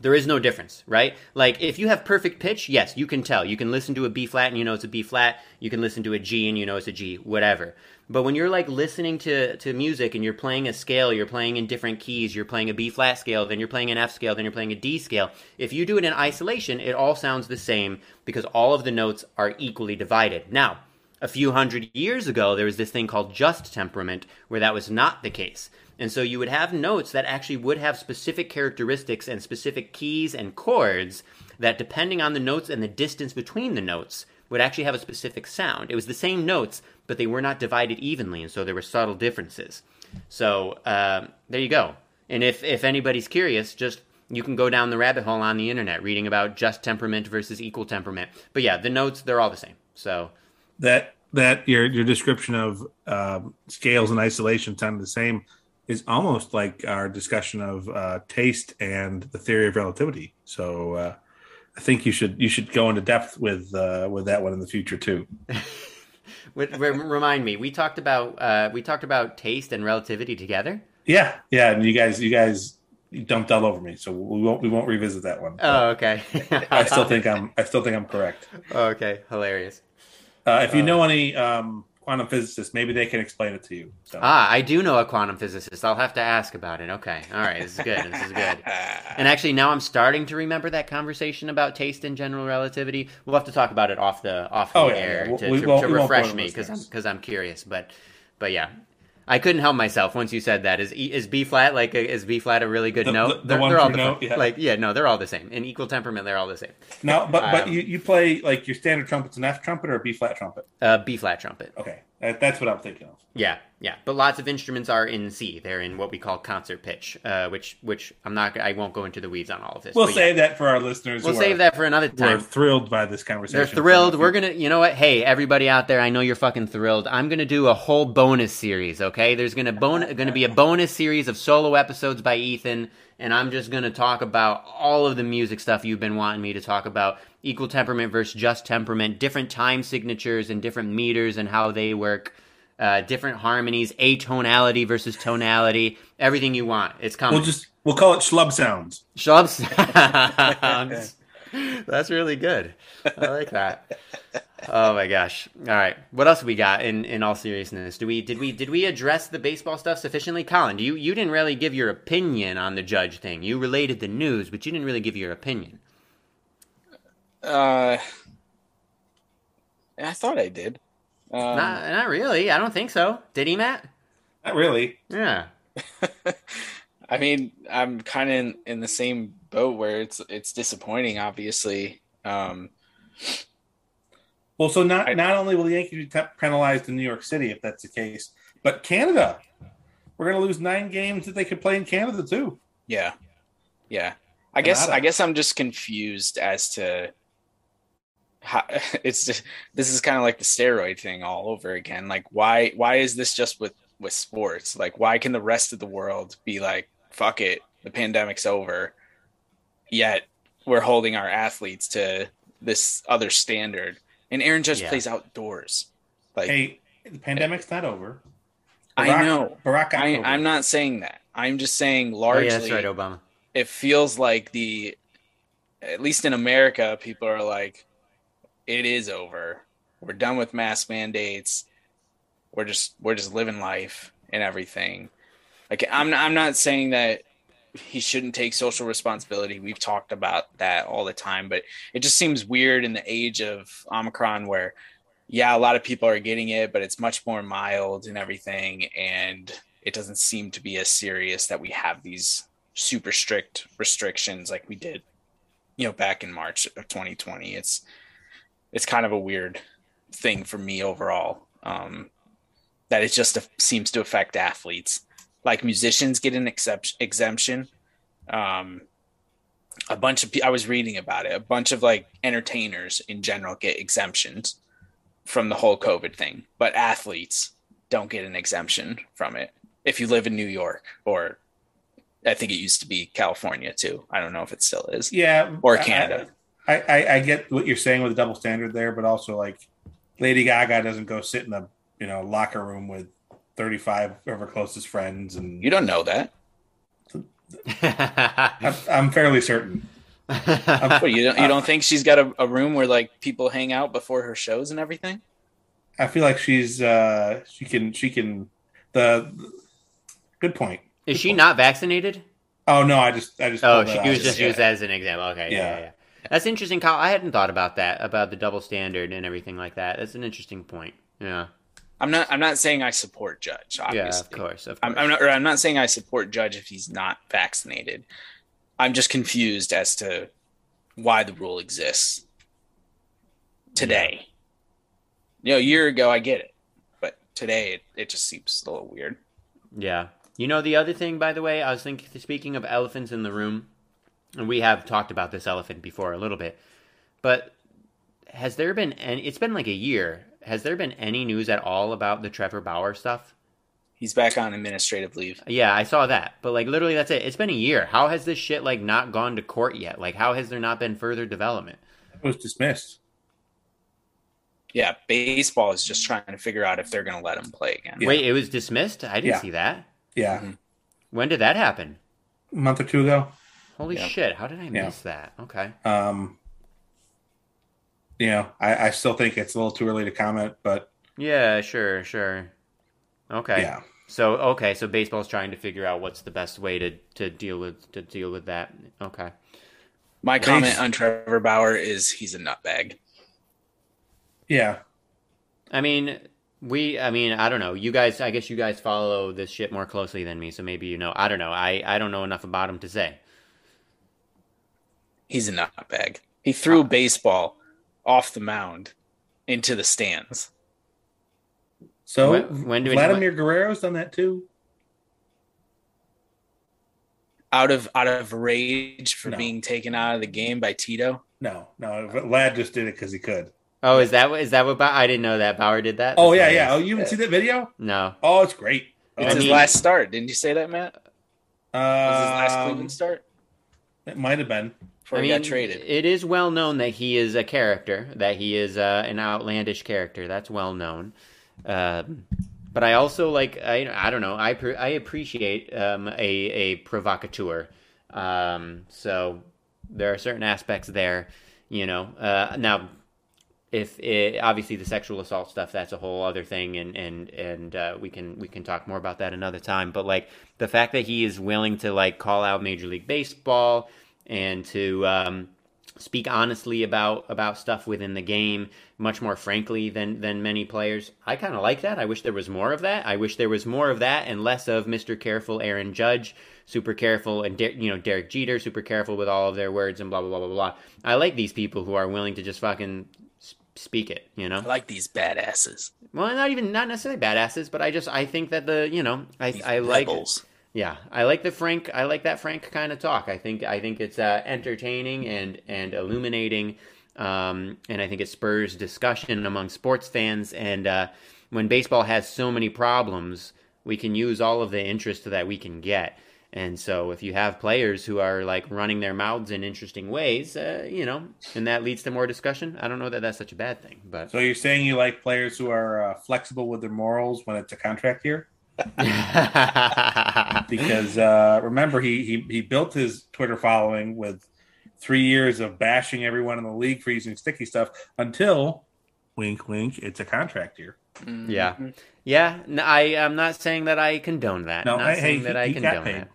there is no difference, right? Like if you have perfect pitch, yes, you can tell. You can listen to a B flat and you know it's a B flat. You can listen to a G and you know it's a G, whatever. But when you're like listening to, to music and you're playing a scale, you're playing in different keys, you're playing a B flat scale, then you're playing an F scale, then you're playing a D scale. If you do it in isolation, it all sounds the same because all of the notes are equally divided. Now, a few hundred years ago, there was this thing called just temperament where that was not the case. And so you would have notes that actually would have specific characteristics and specific keys and chords that, depending on the notes and the distance between the notes, would actually have a specific sound. It was the same notes, but they were not divided evenly, and so there were subtle differences. So uh, there you go. And if, if anybody's curious, just you can go down the rabbit hole on the internet reading about just temperament versus equal temperament. But yeah, the notes, they're all the same. So That that your your description of uh, scales and isolation sound the same is almost like our discussion of uh, taste and the theory of relativity. So uh, I think you should you should go into depth with uh, with that one in the future too. Remind me, we talked about uh, we talked about taste and relativity together. Yeah, yeah, and you guys you guys dumped all over me, so we won't we won't revisit that one. Oh, okay. I still think I'm I still think I'm correct. Okay, hilarious. Uh, if you know any um, quantum physicists, maybe they can explain it to you. So. Ah, I do know a quantum physicist. I'll have to ask about it. Okay, all right, this is good. This is good. And actually, now I'm starting to remember that conversation about taste and general relativity. We'll have to talk about it off the off the Oh, yeah, air yeah. to, We- to, we to we won't refresh me because I'm because I'm curious. But but yeah. I couldn't help myself once you said that. Is is B flat like a, is B flat a really good The- note? the- the they're, one they're all the, note, yeah. like yeah, no, they're all the same. In equal temperament, they're all the same. No, but but Um, you, you play like your standard trumpet's an F trumpet or a B flat trumpet. Uh, B flat trumpet. Okay, that, that's what I'm thinking of. Yeah, yeah, but lots of instruments are in C. They're in what we call concert pitch, uh, which which I'm not. I won't go into the weeds on all of this. We'll save yeah. that for our listeners. We'll save are, that for another who are thrilled by this conversation. They're thrilled. We're gonna, you know what? Hey, everybody out there, I know you're fucking thrilled. I'm gonna do a whole bonus series. Okay, there's gonna bon- gonna be a bonus series of solo episodes by Ethan, and I'm just gonna talk about all of the music stuff you've been wanting me to talk about: equal temperament versus just temperament, different time signatures and different meters and how they work. Uh, different harmonies, atonality versus tonality, everything you want. It's coming. We'll just we'll call it schlub sounds. Shub sounds. That's really good. I like that. Oh my gosh! All right, what else we got? In in all seriousness, do we did we did we address the baseball stuff sufficiently, Colin? You you didn't really give your opinion on the judge thing. You related the news, but you didn't really give your opinion. Uh, I thought I did. Um, not not really. I don't think so. Did he, Matt? Not really. Yeah. I mean, I'm kind of in, in the same boat where it's it's disappointing. Obviously, um, Well, so not I- not only will the Yankees be penalized in New York City if that's the case, but Canada, we're going to lose nine games that they could play in Canada too. yeah, yeah. I guess I guess I'm just confused as to how it's just this is kind of like the steroid thing all over again. Like, why why is this just with with sports? Like, why can the rest of the world be like, fuck it, the pandemic's over, yet we're holding our athletes to this other standard? And Aaron Judge Yeah. plays outdoors. Like, Hey, the pandemic's not over. I know. Barack I, I'm not saying that. I'm just saying Oh largely yeah, that's right, Obama. it feels like the at least in America, people are like, it is over. We're done with mask mandates. We're just we're just living life and everything. Like I'm I'm not saying that he shouldn't take social responsibility. We've talked about that all the time, but it just seems weird in the age of Omicron where yeah, a lot of people are getting it, but it's much more mild and everything and it doesn't seem to be as serious that we have these super strict restrictions like we did you know back in march of 2020 it's it's kind of a weird thing for me overall um that it just seems to affect athletes like musicians get an except- exemption um a bunch of i was reading about it a bunch of like entertainers in general get exemptions from the whole covid thing but athletes don't get an exemption from it if you live in new york or I think it used to be California too. I don't know if it still is. yeah, Or Canada. I, I, I get what you're saying with the double standard there, but also like Lady Gaga doesn't go sit in a you know locker room with 35 of her closest friends, and You don't know that. I'm, I'm fairly certain. What, you don't you don't think she's got a, a room where like people hang out before her shows and everything? I feel like she's uh she can she can the good point. Is she not vaccinated? Oh no, I just I just Oh, pulled she that was just Yeah. used as an example. Okay, yeah. Yeah. yeah, yeah. That's interesting, Kyle. I hadn't thought about that, about the double standard and everything like that. That's an interesting point. Yeah, I'm not I'm not saying I support Judge. Obviously. yeah, of course, of course. I'm, I'm not. Or I'm not saying I support Judge if he's not vaccinated. I'm just confused as to why the rule exists today. You know, a year ago I get it, but today it, it just seems a little weird. Yeah. You know the other thing, by the way, I was thinking. Speaking of elephants in the room, and we have talked about this elephant before a little bit, but has there been? And it's been like a year. Has there been any news at all about the Trevor Bauer stuff? He's back on administrative leave. Yeah, I saw that. But like literally that's it. It's been a year. How has this shit like not gone to court yet? Like how has there not been further development? It was dismissed. Yeah, baseball is just trying to figure out if they're going to let him play again. Yeah. Wait, it was dismissed? I didn't Yeah. see that. Yeah, Mhm. When did that happen? a month or two ago. Holy Yeah. shit, how did I Yeah. miss that? Okay. Um, you know, I, I still think it's a little too early to comment, but Yeah, sure, sure. Okay. yeah, So okay, so baseball's trying to figure out what's the best way to, to deal with to deal with that. Okay. My Nice. comment on Trevor Bauer is he's a nutbag. yeah. I mean, we I mean, I don't know. You guys I guess you guys follow this shit more closely than me, so maybe you know. I don't know. I I don't know enough about him to say. He's a nutbag. He threw a baseball off the mound into the stands. So When- when do we- Vladimir Guerrero's done that too. Out of out of rage for No. being taken out of the game by Tito. No, no, Vlad just did it because he could. Oh, is that what is that what Bauer, I didn't know that Bauer did that? Oh That's yeah, hilarious. yeah. Oh, you haven't seen that video? No. Oh, it's great. Oh, It's I his mean- last start. Didn't you say that, Matt? Was his last um, Cleveland start It might have been. Before I he mean, got traded? it is well known that he is a character, that he is uh, an outlandish character. That's well known. Um, but I also like I I don't know I pre- I appreciate um, a a provocateur. Um, so there are certain aspects there, you know. Uh, now, if it, obviously the sexual assault stuff, that's a whole other thing, and and and uh, we can we can talk more about that another time. But like the fact that he is willing to like call out Major League Baseball and to um, speak honestly about about stuff within the game much more frankly than than many players. I kind of like that. I wish there was more of that. I wish there was more of that and less of Mr. Careful Aaron Judge, super careful and Der- you know Derek Jeter, super careful with all of their words and blah blah blah blah blah. I like these people who are willing to just fucking speak it, you know. I like these badasses. Well, not even not necessarily badasses, but I just I think that the you know I These I like rebels. Yeah, I like the frank. I like that frank kind of talk. I think I think it's uh, entertaining and and illuminating, um, and I think it spurs discussion among sports fans. And uh, when baseball has so many problems, we can use all of the interest that we can get. And so, if you have players who are like running their mouths in interesting ways, uh, you know, and that leads to more discussion, I don't know that that's such a bad thing. But So you're saying you like players who are uh, flexible with their morals when it's a contract year? Because uh, remember, he, he he built his Twitter following with three years of bashing everyone in the league for using sticky stuff until, wink, wink, it's a contract year. Yeah. Mhm. Yeah, I am not saying that I condone that. No, not hey, saying hey, that he- I he got condone paid. that.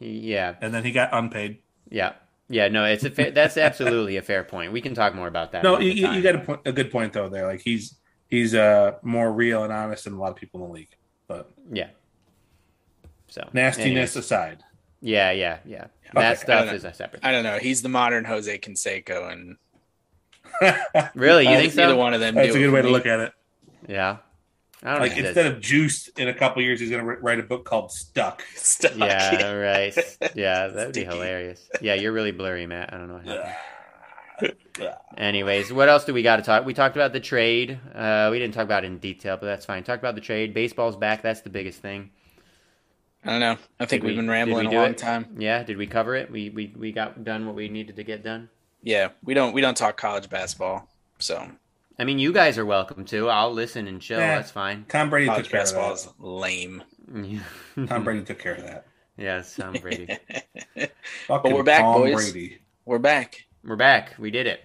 He- yeah, And then he got unpaid. yeah, yeah. No, it's a fair, that's absolutely a fair point. We can talk more about that. No, you, you- you got a, point, a good point though. There, like he's he's uh more real and honest than a lot of people in the league. But yeah. So nastiness anyways. aside, Yeah, yeah, yeah. Okay, that stuff is a separate. I don't know. He's the modern Jose Canseco, and Really, you think either one of them. that's a good way to me. look at it. Yeah. I don't know. Like know. instead of juice, in a couple years, he's going to write a book called Stuck. Stuck. yeah, right. Yeah, that'd be hilarious. Yeah, you're really blurry, Matt. I don't know what happened. Anyways, what else do we got to talk? We talked about the trade. Uh, we didn't talk about it in detail, but that's fine. Talk about the trade. Baseball's back. That's the biggest thing. I don't know. I think Did we- we've been rambling we a long it? time. Yeah, did we cover it? We we we got done what we needed to get done. Yeah, we don't we don't talk college basketball, so I mean, you guys are welcome to. I'll listen and chill. Yeah. That's fine. Tom Brady college took care of that. is lame. Tom Brady took care of that. yes, Tom Brady. Fucking we're back, Tom boys. Brady. We're back. We're back. We did it.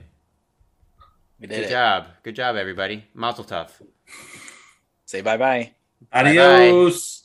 We did Good it. job. Good job, everybody. Mazel tov. Say bye bye. Adios.